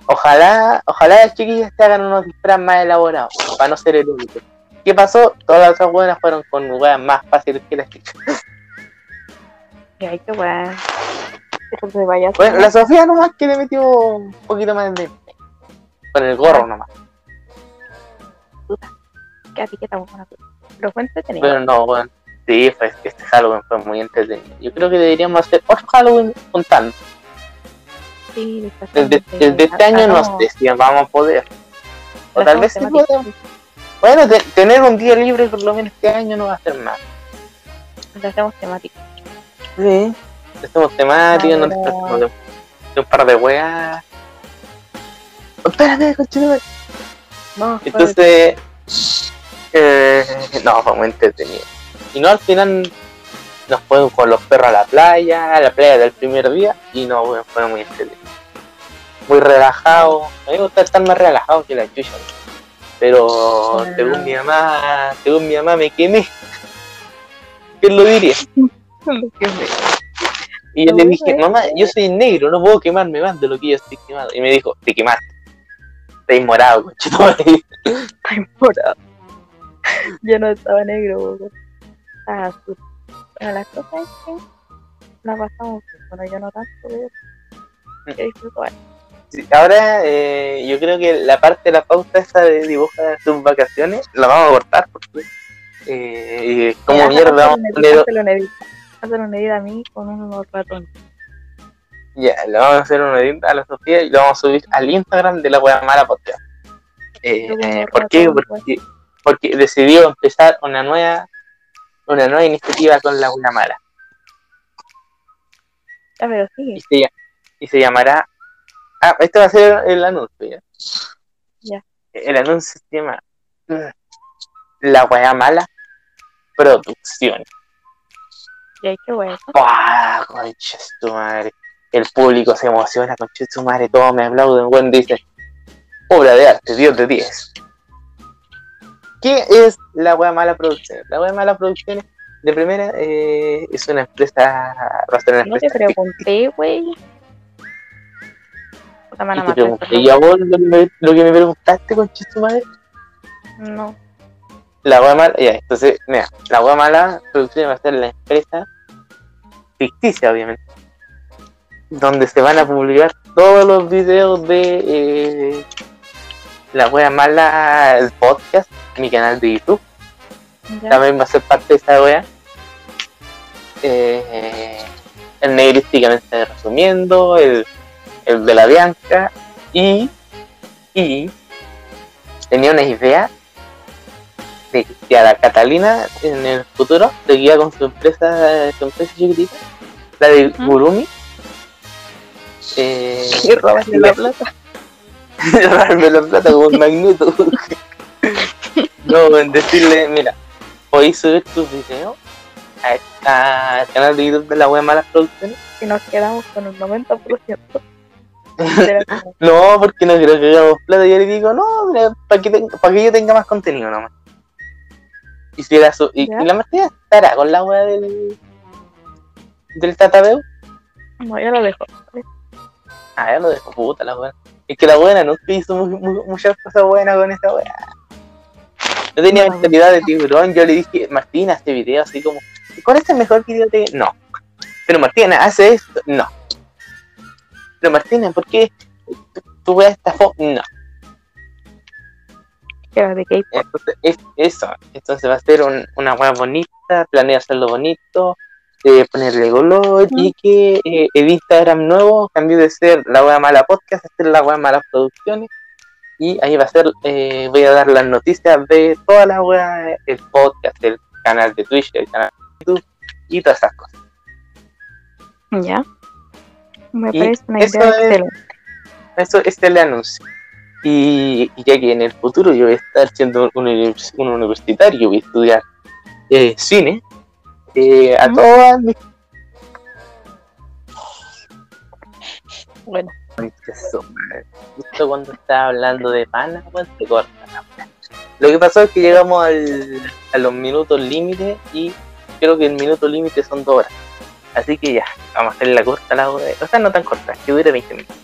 Ojalá, ojalá las chiquillas te hagan unos disfraz más elaborados, para no ser el único. ¿Qué pasó? Todas las otras buenas fueron con weas más fáciles que las chicas. Y ay, qué vaya Bueno, la Sofía nomás que le metió un poquito más de con el gorro nomás. que a ti que estamos buena. Pero fue entretenido. Pero no, weón. Sí, fue, este Halloween fue muy entretenido. Yo creo que deberíamos hacer otro Halloween juntando. sí, Desde, de- desde este año no sé si vamos a poder. O tal vez sí podemos. Bueno, te- tener un día libre por lo menos este año no va a ser mal. Le hacemos temática. Sí. Hacemos temáticas, no hacemos de, de un par de weas. Espérame, conchito. No, Entonces, eh, no, fue muy entretenido. Y no, al final nos fuimos con los perros a la playa, a la playa del primer día, y no, bueno, fue muy entretenido. Muy relajado. A mí me gusta estar más relajado que la chucha. Pero Ah. según mi mamá, según mi mamá me quemé. ¿Quién lo diría? lo Y yo No, le dije, mamá, yo soy negro, no puedo quemarme más de lo que yo estoy quemado. Y me dijo, te quemaste. Estás morado, conchito. Ay, morado. Ya no estaba negro, weón. Estaba azul. Bueno, las cosas es que la pasamos. Bueno, yo no tanto, pero que disfruto. Sí, ahora eh, yo creo que la parte de la pauta esa de dibujar tus vacaciones la vamos a cortar porque eh, como mierda vamos un a poner hazle un edit. A mí con unos ratones. ya le vamos a hacer un edit a la Sofía y lo vamos a subir al Instagram de la wea mala podcast eh, Yo como ¿por qué? Porque, porque decidió empezar una nueva una nueva iniciativa con la mala Ya, pero y sí, se, y se llamará ah este va a ser el anuncio ya Ya. el anuncio se llama mm, la wea mala producción y hay que bueno. ¡Pah! Concha de tu madre. El público se emociona, concha de tu madre, todos me aplauden, buen dice. Obra de arte, Dios de 10. ¿Qué es la wea mala producción? La wea mala producción de primera, eh, es una empresa. Va a ser una No te empresa. güey. Te pregunté, estos ¿y a vos lo que me, lo que me preguntaste con tu madre? No. La wea mala, ya, entonces, mira, la wea mala producción va a ser la empresa ficticia, obviamente, donde se van a publicar todos los videos de eh, la wea mala el podcast, mi canal de YouTube, Ya. también va a ser parte de esa wea. Eh, el negrísticamente resumiendo, el, el de la Bianca, y, y tenía una idea de que a la Catalina en el futuro seguía con su empresa, su empresa chiquitita, la de. Gurumi. Eh, Y la plata. Robarme la plata como un magneto. no, en decirle, mira, podéis subir tus videos a esta- al canal de YouTube de la web Malas Producciones. Y nos quedamos con un 90%. Era como, No, porque no creo que hagamos plata. Yo le digo, no, para que, tenga- pa' que yo tenga más contenido nomás. Y, si la, su- y la Martina estará con la wea del, del Tatabeu. No, ya lo dejo. Ah, ya lo dejo puta la wea. Es que la buena nunca hizo mu- mu- muchas cosas buenas con esa wea. No tenía No. mentalidad de tiburón. Yo le dije, Martina, este video así como, ¿cuál es el mejor video de.? No. Pero Martina, hace esto. No. Pero Martina, ¿por qué tu- tu wea esta fo No. Era de. Entonces, es eso. Entonces va a ser un- una web bonita, planea hacerlo bonito, eh, ponerle color y que eh, el Instagram nuevo cambió de ser la web mala podcast a ser la web mala producciones. Y ahí va a ser, eh, voy a dar las noticias de toda la web, el podcast, el canal de Twitch, el canal de YouTube y todas esas cosas. Ya. Me Y parece una eso idea es- excelente. Eso este es el anuncio. Y, y ya que en el futuro yo voy a estar siendo un, un universitario, voy a estudiar eh, cine, eh, a todas mis Bueno. Justo cuando estaba hablando de pana, se corta la. Lo que pasó es que llegamos al, a los minutos límite y creo que el minuto límite son dos horas. Así que ya, vamos a hacer la corta la hora. O sea, no tan corta, que dure 20 minutos.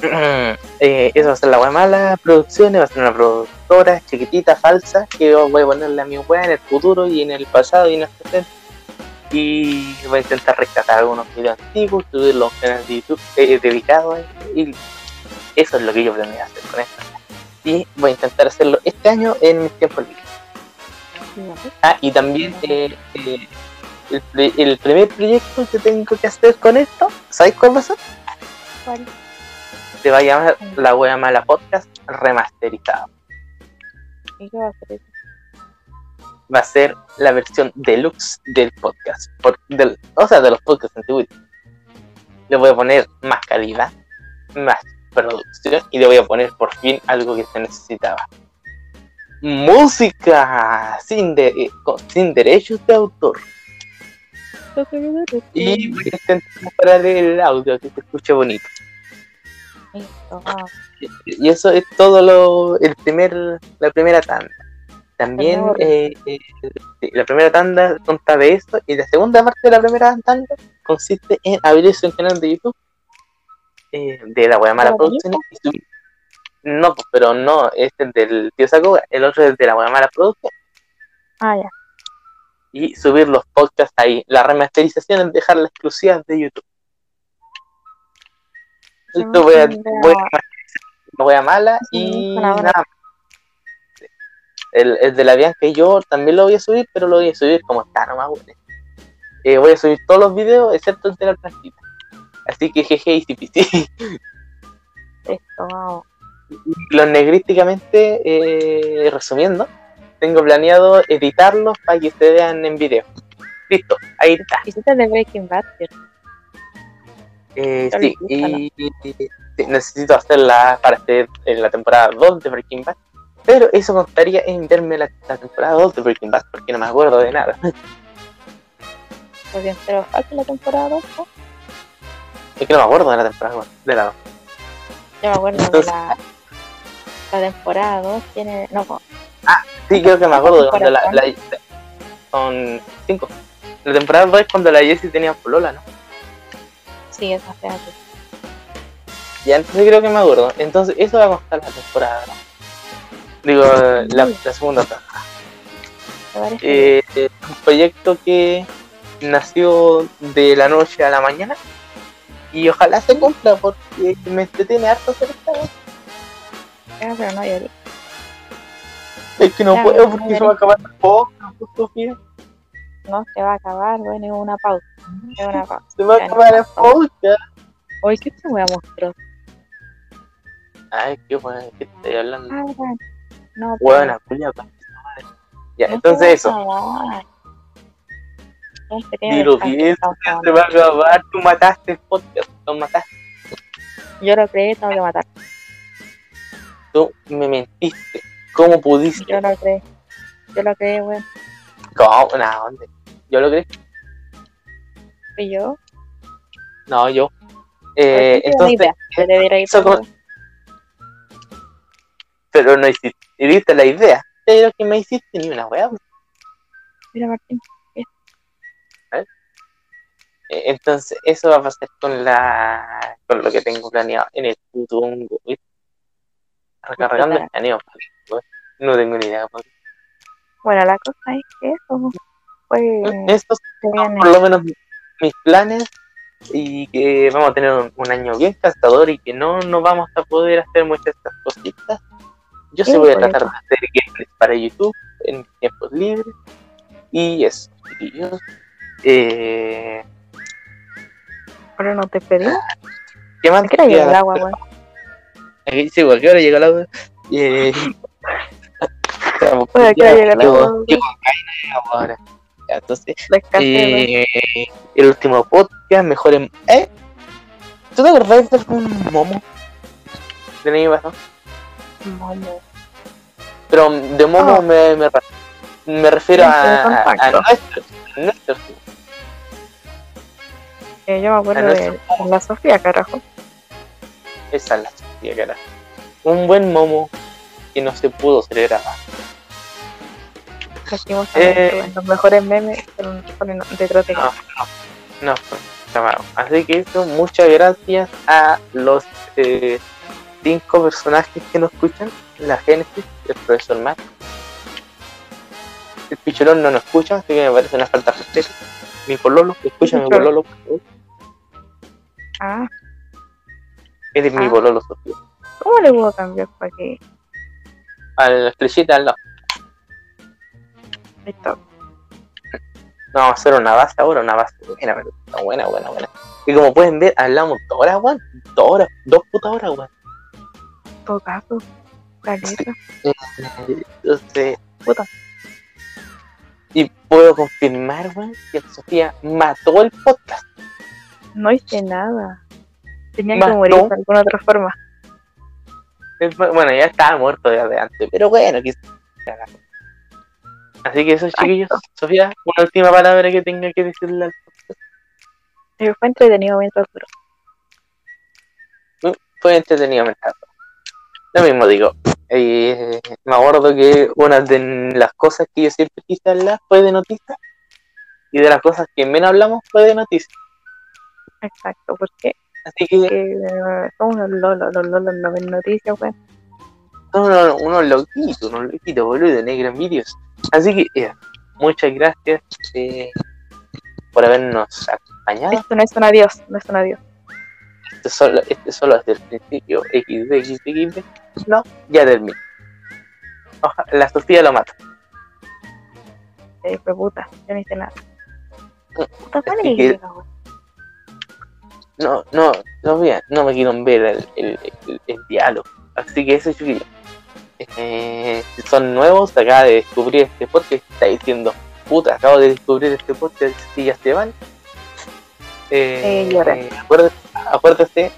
Eh, eso va a ser la wea mala, producciones, va a ser una productora chiquitita, falsa, que yo voy a ponerle a mi wea en el futuro y en el pasado y en el presente. Y voy a intentar rescatar algunos videos antiguos, subirlos a un canal de YouTube eh, dedicado a esto, y eso es lo que yo planeo hacer con esto. Y voy a intentar hacerlo este año en mis tiempos libres. Ah, y también eh, eh, el, primer proyecto que tengo que hacer con esto, ¿sabes cuál va a ser? ¿cuál? Se va a llamar La Wea Mala Podcast Remasterizado. ¿Y qué va a hacer eso? Va a ser la versión deluxe del podcast. por- del, o sea, de los podcasts antiguos. Le voy a poner más calidad, más producción y le voy a poner por fin algo que se necesitaba. Música sin, de- eh, sin derechos de autor. Y voy a intentar mejorar el audio que se escuche bonito. Y eso es todo lo, el primer, la primera tanda. También eh, eh, la primera tanda consta de esto y la segunda parte de la primera tanda consiste en abrirse un canal de YouTube eh, de la Guayamala ¿Lo Producciones y subir. No, pues, pero no, este es del tío Sakuga, el otro es de la Guayamala Producciones ah, ya. y subir los podcasts ahí. La remasterización es dejar las exclusivas de YouTube. Esto voy a, voy a idea- remasterizar la Guayamala Sí, y nada. El, el de la Bianca y yo también lo voy a subir, pero lo voy a subir como está nomás, bueno. Eh, voy a subir todos los videos excepto el de la plantita. Así que jeje y sí, Esto, vamos. Los negrísticamente, eh, resumiendo, tengo planeado editarlos para que se vean en video. Listo, ahí está. Hiciste de Breaking Bad. Eh, sí, y, y- necesito hacerla para hacer en la temporada 2 de Breaking Bad. Pero eso contaría en verme la, la temporada 2 de Breaking Bad, porque no me acuerdo de nada. Pues bien, pero falta la temporada 2, ¿no? Es que no me acuerdo de la temporada 1, de la 2. Yo me acuerdo de la, la temporada 2, tiene. No, no, Sí, creo que me acuerdo de cuando la, la- son 5. La temporada 2 es cuando la Jessie tenía polola, ¿no? Sí, esa fea. Ya, entonces creo que me acuerdo. Entonces, eso va a costar la temporada, ¿no? Digo, la, la segunda temporada. ¿Te parece? Eh, eh, un proyecto que nació de la noche a la mañana y ojalá se cumpla porque me entretiene harto hacer esta wea. Ya, pero no lloré. Es que no puedo porque se va a acabar el podcast, pues, Sofía. No se va a acabar, bueno, es una pausa. Es una pausa. Se va a acabar el podcast. Oye, ¿qué te voy a mostrar? Ay, qué bueno, ¿qué estoy hablando? Ah, bueno. No, Buena, pa- Ya, no entonces eso. estamos se va a acabar. Tú mataste el podcast, lo mataste. Yo lo creé, tengo que matar. Tú me mentiste. ¿Cómo pudiste? Yo lo creé. Yo lo creé, weón. ¿Cómo? No, ¿dónde? ¿Yo lo creí? Fui yo. No, yo. Eh, tenía una entonces, idea, eso con- pero no hiciste, hiciste la idea. Pero que me hiciste ni una weá. Mira, Martín. Eh, Entonces, eso va a pasar con la con lo que tengo planeado en el futuro. Recargando el planeo. No tengo ni idea. pues. Bueno, la cosa es que eso. Estos se son viene. por lo menos mis planes y que vamos a tener un, un año bien castador y que no, no vamos a poder hacer muchas de estas cositas. Yo sí voy a tratar de hacer gameplays para YouTube en tiempos libres y eso. chiquillos. Eh, Pero no te pedí. ¿Qué más? ¿A qué llega el agua? Aquí, sí, ¿a qué hora llega el agua? Eh, estamos- Oye, ¿a qué hora llega el agua? de agua ahora. Entonces. Eh, el último podcast, mejor en. ¿Eh? ¿Tú te acordás de algún momo? Año pasado. Momo. Pero de momo Ah. me, me, me refiero Sí, a, a, a contacto. nuestro. a nuestro. Eh, yo me acuerdo de, la Sofía, carajo. Esa es la sofía, cara. Un buen momo que no se pudo celebrar. Lastimosamente, Eh. los mejores memes fueron, fueron de. No. No, llamado. Así que eso, muchas gracias a los eh, cinco personajes que nos escuchan. La Génesis, el profesor Matt. El picholón no nos escucha, así que me parece una falta de respeto. Mi pololo, escucha mi pololo. Ah, Eres mi Ah. pololo, Sofía. ¿cómo le puedo cambiar para que A la flechita al lado. esto? No, vamos a hacer una base ahora, una base buena, buena, buena, buena. Y como pueden ver, hablamos dos horas, weón. Dos horas, dos putas horas, weón. Caso, caleta. Entonces, Puta. Y puedo confirmar, weón, que Sofía mató el podcast. No hice nada. Tenían Más que morir de alguna otra forma. Bueno, ya estaba muerto desde antes, pero bueno, quizás. Así que eso, chiquillos. Sofía, una última palabra que tenga que decirle al Eh, Fue entretenido mientras duró. fue entretenido mental. Lo mismo digo. eh, me acuerdo que una de las cosas que yo siempre quise hablar fue de noticias. Y de las cosas que menos hablamos fue de noticias. Exacto, porque Así que son unos lolos, los lolos no ven noticias, weón. son unos, unos loquitos, unos loquitos, boludo, negros vídeos. Así que, eh, muchas gracias eh, por habernos acompañado. Esto no es un adiós, no es un adiós. Este solo, este solo es del principio XD, XD, XD. No, ya termina. La Sofía lo mata. Eh, fue puta, yo no hice nada. Mm, Puta. No, no, Sofía, no me quiero ver el, el, el- el diálogo. Así que eso, chiquillos. Eh, si son nuevos, acaba de descubrir este podcast, está diciendo, puta, acabo de descubrir este podcast y ya se van. Eh, Eh, acuérdate,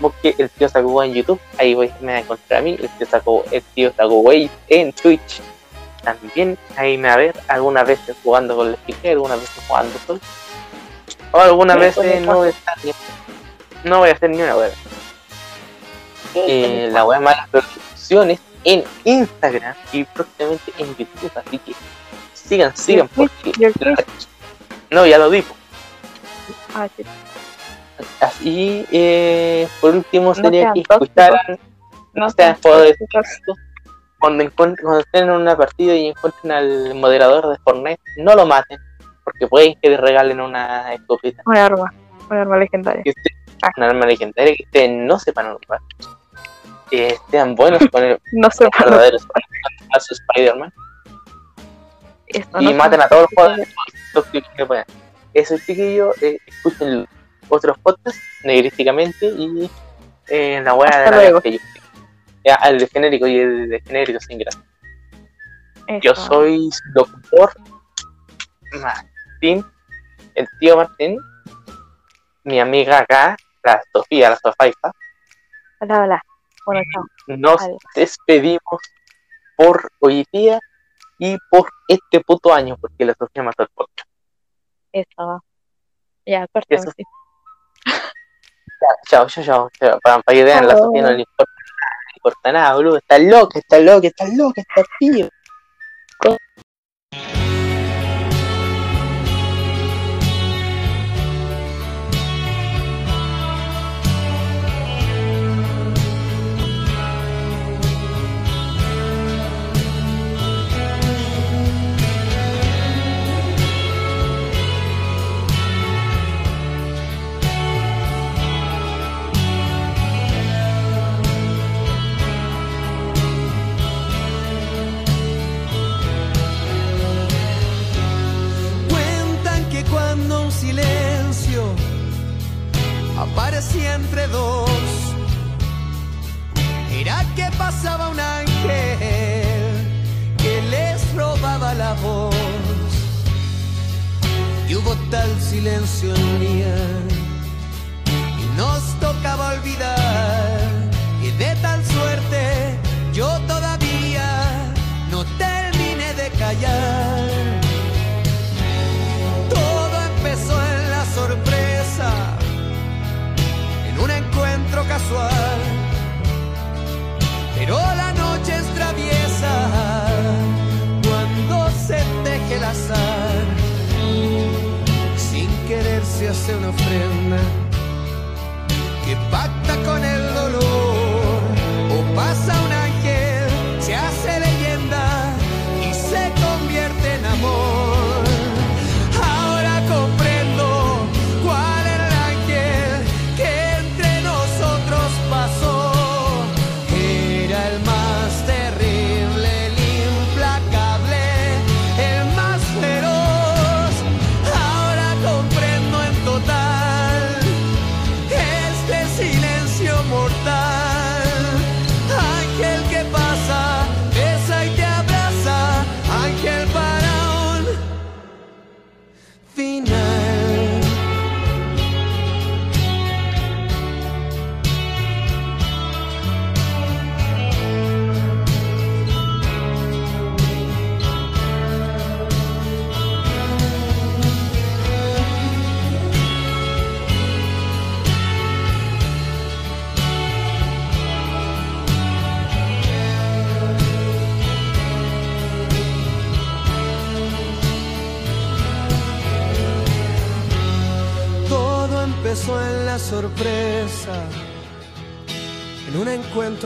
busque el tío Sakugo en YouTube, ahí voy, me va a encontrar a mí, el tío Sakugo, el tío en Twitch. También ahí me va a ver algunas veces jugando con el speaker, algunas veces jugando solo. O algunas veces no voy a estar ni- no voy a hacer ni una web. Eh, la web más las producciones en Instagram y próximamente en YouTube, así que sigan, sigan, porque. No, ya lo di. Ah, sí. Así, eh, por último, No sería sean que tóxicos. escucharan No sean juegos cuando, cuando estén en una partida y encuentren al moderador de Fortnite, no lo maten, porque pueden que les regalen una escopeta, Una arma. Una arma legendaria. que usted- una arma legendaria que ustedes no sepan ocupar. Que sean buenos con el No sé. verdadero a su Spider-Man y no maten a todos los jugadores tóxicos que puedan. Eso, chiquillos, eh, escuchen otros podcasts negrísticamente y eh, la weá de la que yo. Ya, el de genérico y el de genérico sin gracia. Yo soy su locutor Martín, el tío Martín, mi amiga acá, la Sofía, la Sofaifa. Hola, hola. Bueno, chao. Nos Adiós. despedimos por hoy día y por este puto año, porque la Sofía mató el podcast. Eso. Ya, corta. Eso. Chao, chao, chao, chao. Para, para que vean, la. Sofía no le importa nada, no le importa nada, boludo. Está loca, está loca, está loca, está tío. Aparecía entre dos, era que pasaba un ángel que les robaba la voz. Y hubo tal silencio en querer se hace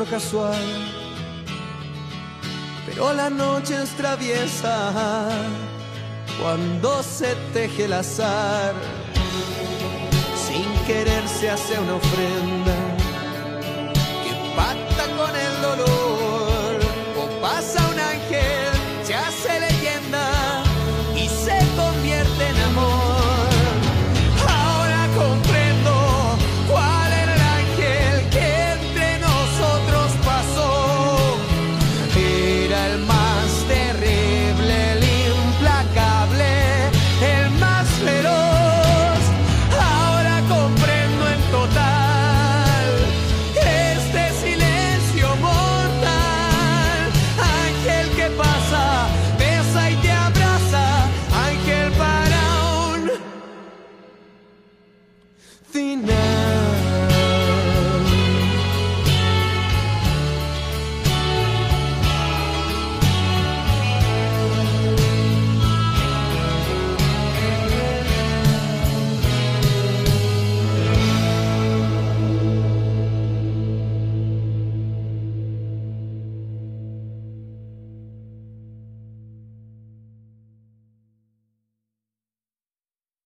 casual. Pero la noche es traviesa cuando se teje el azar. Sin querer se hace una ofrenda